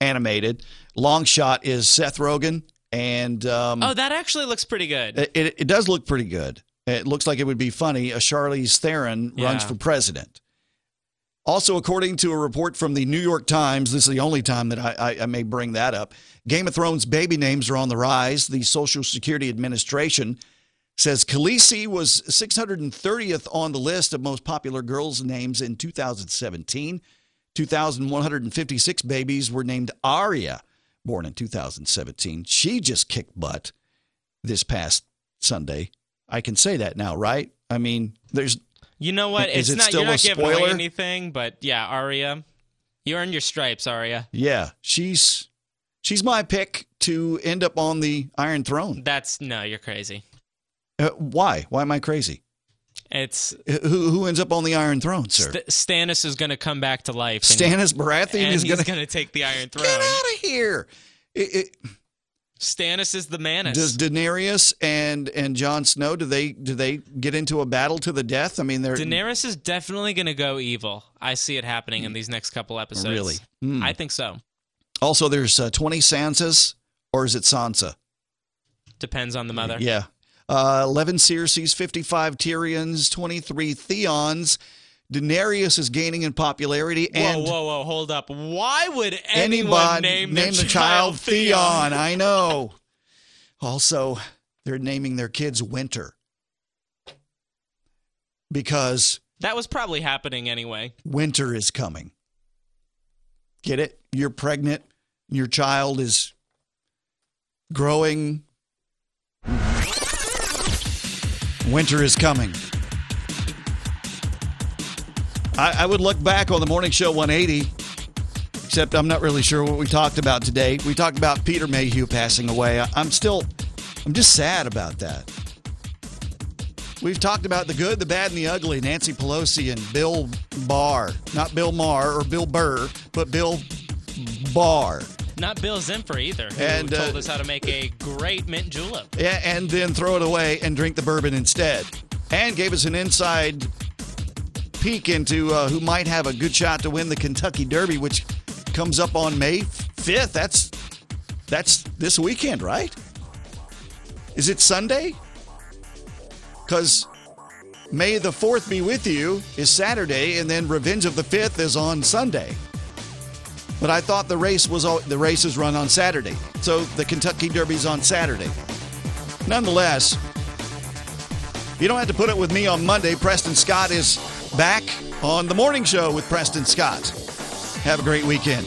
animated. Long Shot is Seth Rogen, and um, Oh, that actually looks pretty good. it, it, it does look pretty good. It looks like it would be funny. A Charlize Theron runs for president. Also, according to a report from the New York Times, this is the only time that I, I, I may bring that up. Game of Thrones baby names are on the rise. The Social Security Administration says Khaleesi was 630th on the list of most popular girls' names in 2017. 2,156 babies were named Arya, born in 2017. She just kicked butt this past Sunday. I can say that now, right? I mean, there's You know what? It's it not still you're not giving away anything, but yeah, Arya. You earned your stripes, Arya. yeah, she's she's my pick to end up on the Iron Throne. That's no, you're crazy. Uh, why? Why am I crazy? It's Who who ends up on the Iron Throne, sir? St- Stannis is going to come back to life. Stannis Baratheon is gonna- take the Iron Throne. Get out of here! It, it, Stannis is the manus. does Daenerys and and Jon Snow do they do they get into a battle to the death? I mean, they're Daenerys is definitely going to go evil. I see it happening in these next couple episodes. Really? Hmm. I think so. also there's uh, 20 Sansas or is it Sansa? Depends on the mother. Yeah. Uh, 11 Cerseis, 55 Tyrions, 23 Theons. Daenerys is gaining in popularity. And whoa, whoa, whoa! Hold up. Why would anyone name, their the child Theon? I know. Also, they're naming their kids Winter because That was probably happening anyway. winter is coming. Get it? You're pregnant. Your child is growing. Winter is coming. I, I would look back on the morning show 180, except I'm not really sure what we talked about today. We talked about Peter Mayhew passing away. I, I'm still, I'm just sad about that. We've talked about the good, the bad, and the ugly. Nancy Pelosi and Bill Barr, not Bill Maher or Bill Burr, but Bill Barr. Not Bill Zimfer either, who And, uh, told us how to make a great mint julep. Yeah, and then throw it away and drink the bourbon instead. And gave us an inside peek into uh, who might have a good shot to win the Kentucky Derby, which comes up on May 5th. That's that's this weekend, right? Is it Sunday? Because May the 4th be with you is Saturday, and then Revenge of the 5th is on Sunday. But I thought the race was all, the race is run on Saturday, so the Kentucky Derby's on Saturday. Nonetheless, you don't have to put it with me on Monday. Preston Scott is back on the morning show with Preston Scott. Have a great weekend.